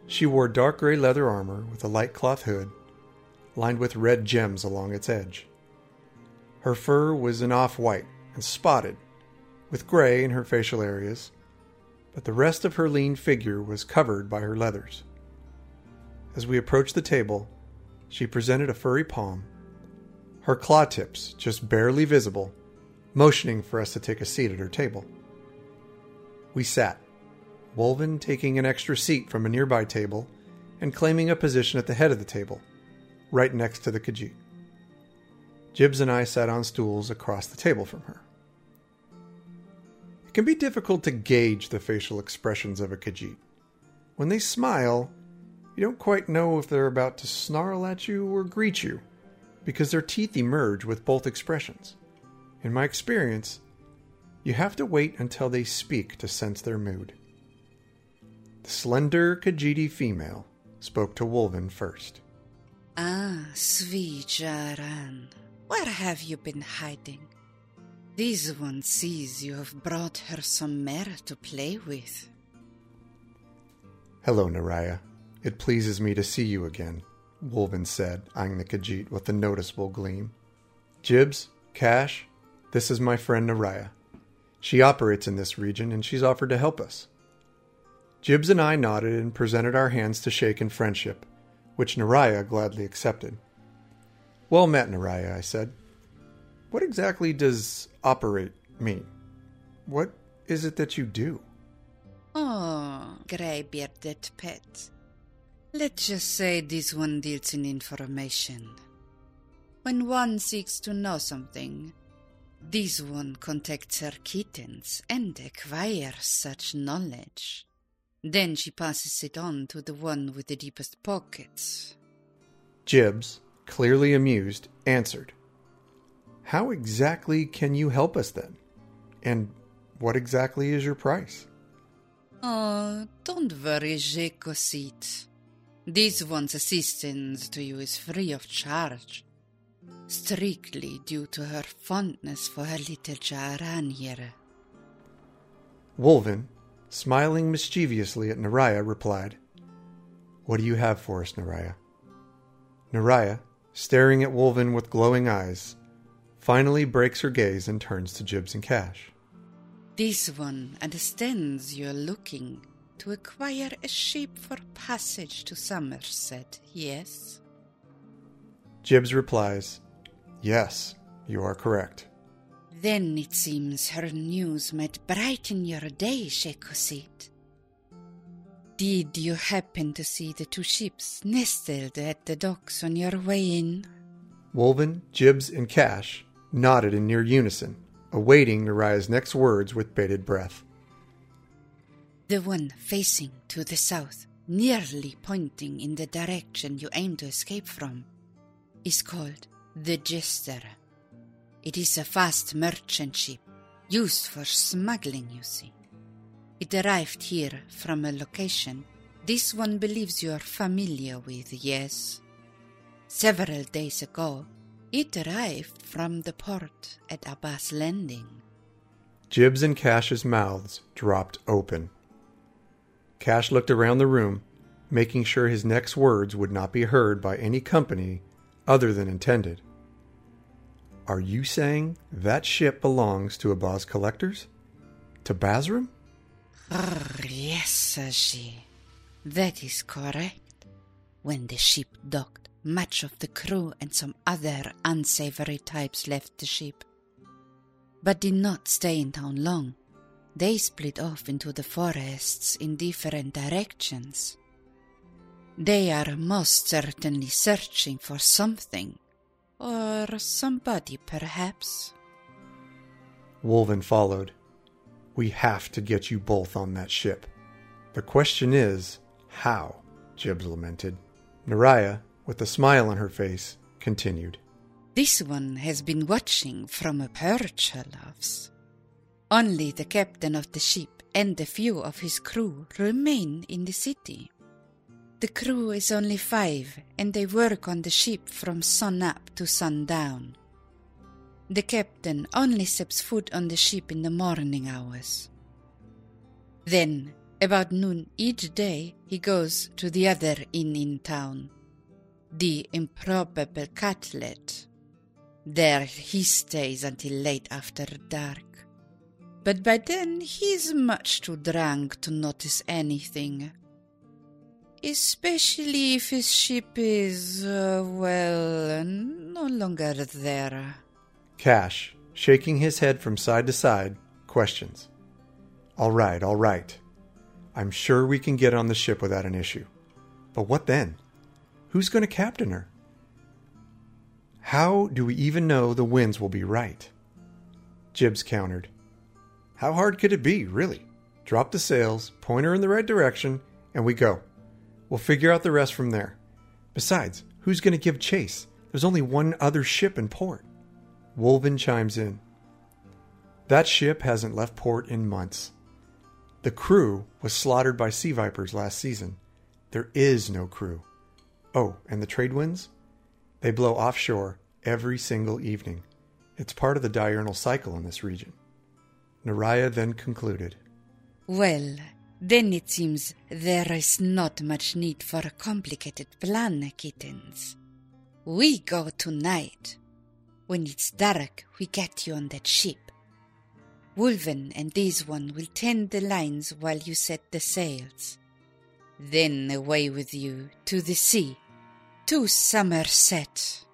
She wore dark gray leather armor with a light cloth hood, lined with red gems along its edge. Her fur was an off white and spotted, with gray in her facial areas, but the rest of her lean figure was covered by her leathers. As we approached the table, she presented a furry palm, her claw tips just barely visible, motioning for us to take a seat at her table. We sat, Wolven taking an extra seat from a nearby table and claiming a position at the head of the table, right next to the Khajiit. Jibs and I sat on stools across the table from her. It can be difficult to gauge the facial expressions of a Khajiit. When they smile, you don't quite know if they're about to snarl at you or greet you, because their teeth emerge with both expressions. In my experience, you have to wait until they speak to sense their mood. The slender Khajiiti female spoke to Wolven first. Ah, sweet Jaran, where have you been hiding? This one sees you have brought her some mare to play with. Hello, Naraya. It pleases me to see you again, Wolven said, eyeing the Khajiit with a noticeable gleam. Jibs, Cash, This is my friend Naraya. She operates in this region and she's offered to help us. Jibs and I nodded and presented our hands to shake in friendship, which Naraya gladly accepted. Well met, Naraya, I said. What exactly does operate mean? What is it that you do? Oh, grey bearded pet. Let's just say this one deals in information. When one seeks to know something, this one contacts her kittens and acquires such knowledge. Then she passes it on to the one with the deepest pockets. Jibs, clearly amused, answered. How exactly can you help us then? And what exactly is your price? Oh, don't worry, Jekosit. This one's assistance to you is free of charge. Strictly due to her fondness for her little Jaran here. Wolven, smiling mischievously at Naraya, replied, What do you have for us, Naraya? Naraya, staring at Wolven with glowing eyes, finally breaks her gaze and turns to Jibs and Cash. This one understands you're looking to acquire a ship for passage to Somerset, yes? Jibs replies, Yes, you are correct. Then it seems her news might brighten your day, Shekosit. Did you happen to see the two ships nestled at the docks on your way in? Wolven, Jibs, and Cash nodded in near unison, awaiting Naraya's next words with bated breath. The one facing to the south, nearly pointing in the direction you aim to escape from, is called the Jester. It is a fast merchant ship used for smuggling, you see. It arrived here from a location this one believes you are familiar with, yes? Several days ago, it arrived from the port at Abah's Landing. Jib's and Cash's mouths dropped open. Cash looked around the room, making sure his next words would not be heard by any company other than intended. Are you saying that ship belongs to Abah's collectors? To Basram? Brr, yes, Saji. That is correct. When the ship docked, much of the crew and some other unsavory types left the ship, but did not stay in town long. They split off into the forests in different directions. They are most certainly searching for something, or somebody, perhaps. Wolven followed. We have to get you both on that ship. The question is, how? Jibs lamented. Naraya, with a smile on her face, continued. This one has been watching from a perch, her loves. Only the captain of the ship and a few of his crew remain in the city. The crew is only five, and they work on the ship from sun up to sundown. The captain only steps foot on the ship in the morning hours. Then, about noon each day, he goes to the other inn in town, the improbable Cutlet. There he stays until late after dark. But by then he's much too drunk to notice anything. Especially if his ship is, uh, well, no longer there. Cash, shaking his head from side to side, questions. All right, all right. I'm sure we can get on the ship without an issue. But what then? Who's going to captain her? How do we even know the winds will be right? Jibs countered. How hard could it be, really? Drop the sails, point her in the right direction, and we go. We'll figure out the rest from there. Besides, who's going to give chase? There's only one other ship in port. Wolven chimes in. That ship hasn't left port in months. The crew was slaughtered by sea vipers last season. There is no crew. Oh, and the trade winds? They blow offshore every single evening. It's part of the diurnal cycle in this region. Naraya then concluded. Well, then it seems there is not much need for a complicated plan, kittens. We go tonight. When it's dark, we get you on that ship. Wolven and this one will tend the lines while you set the sails. Then away with you to the sea, to Somerset.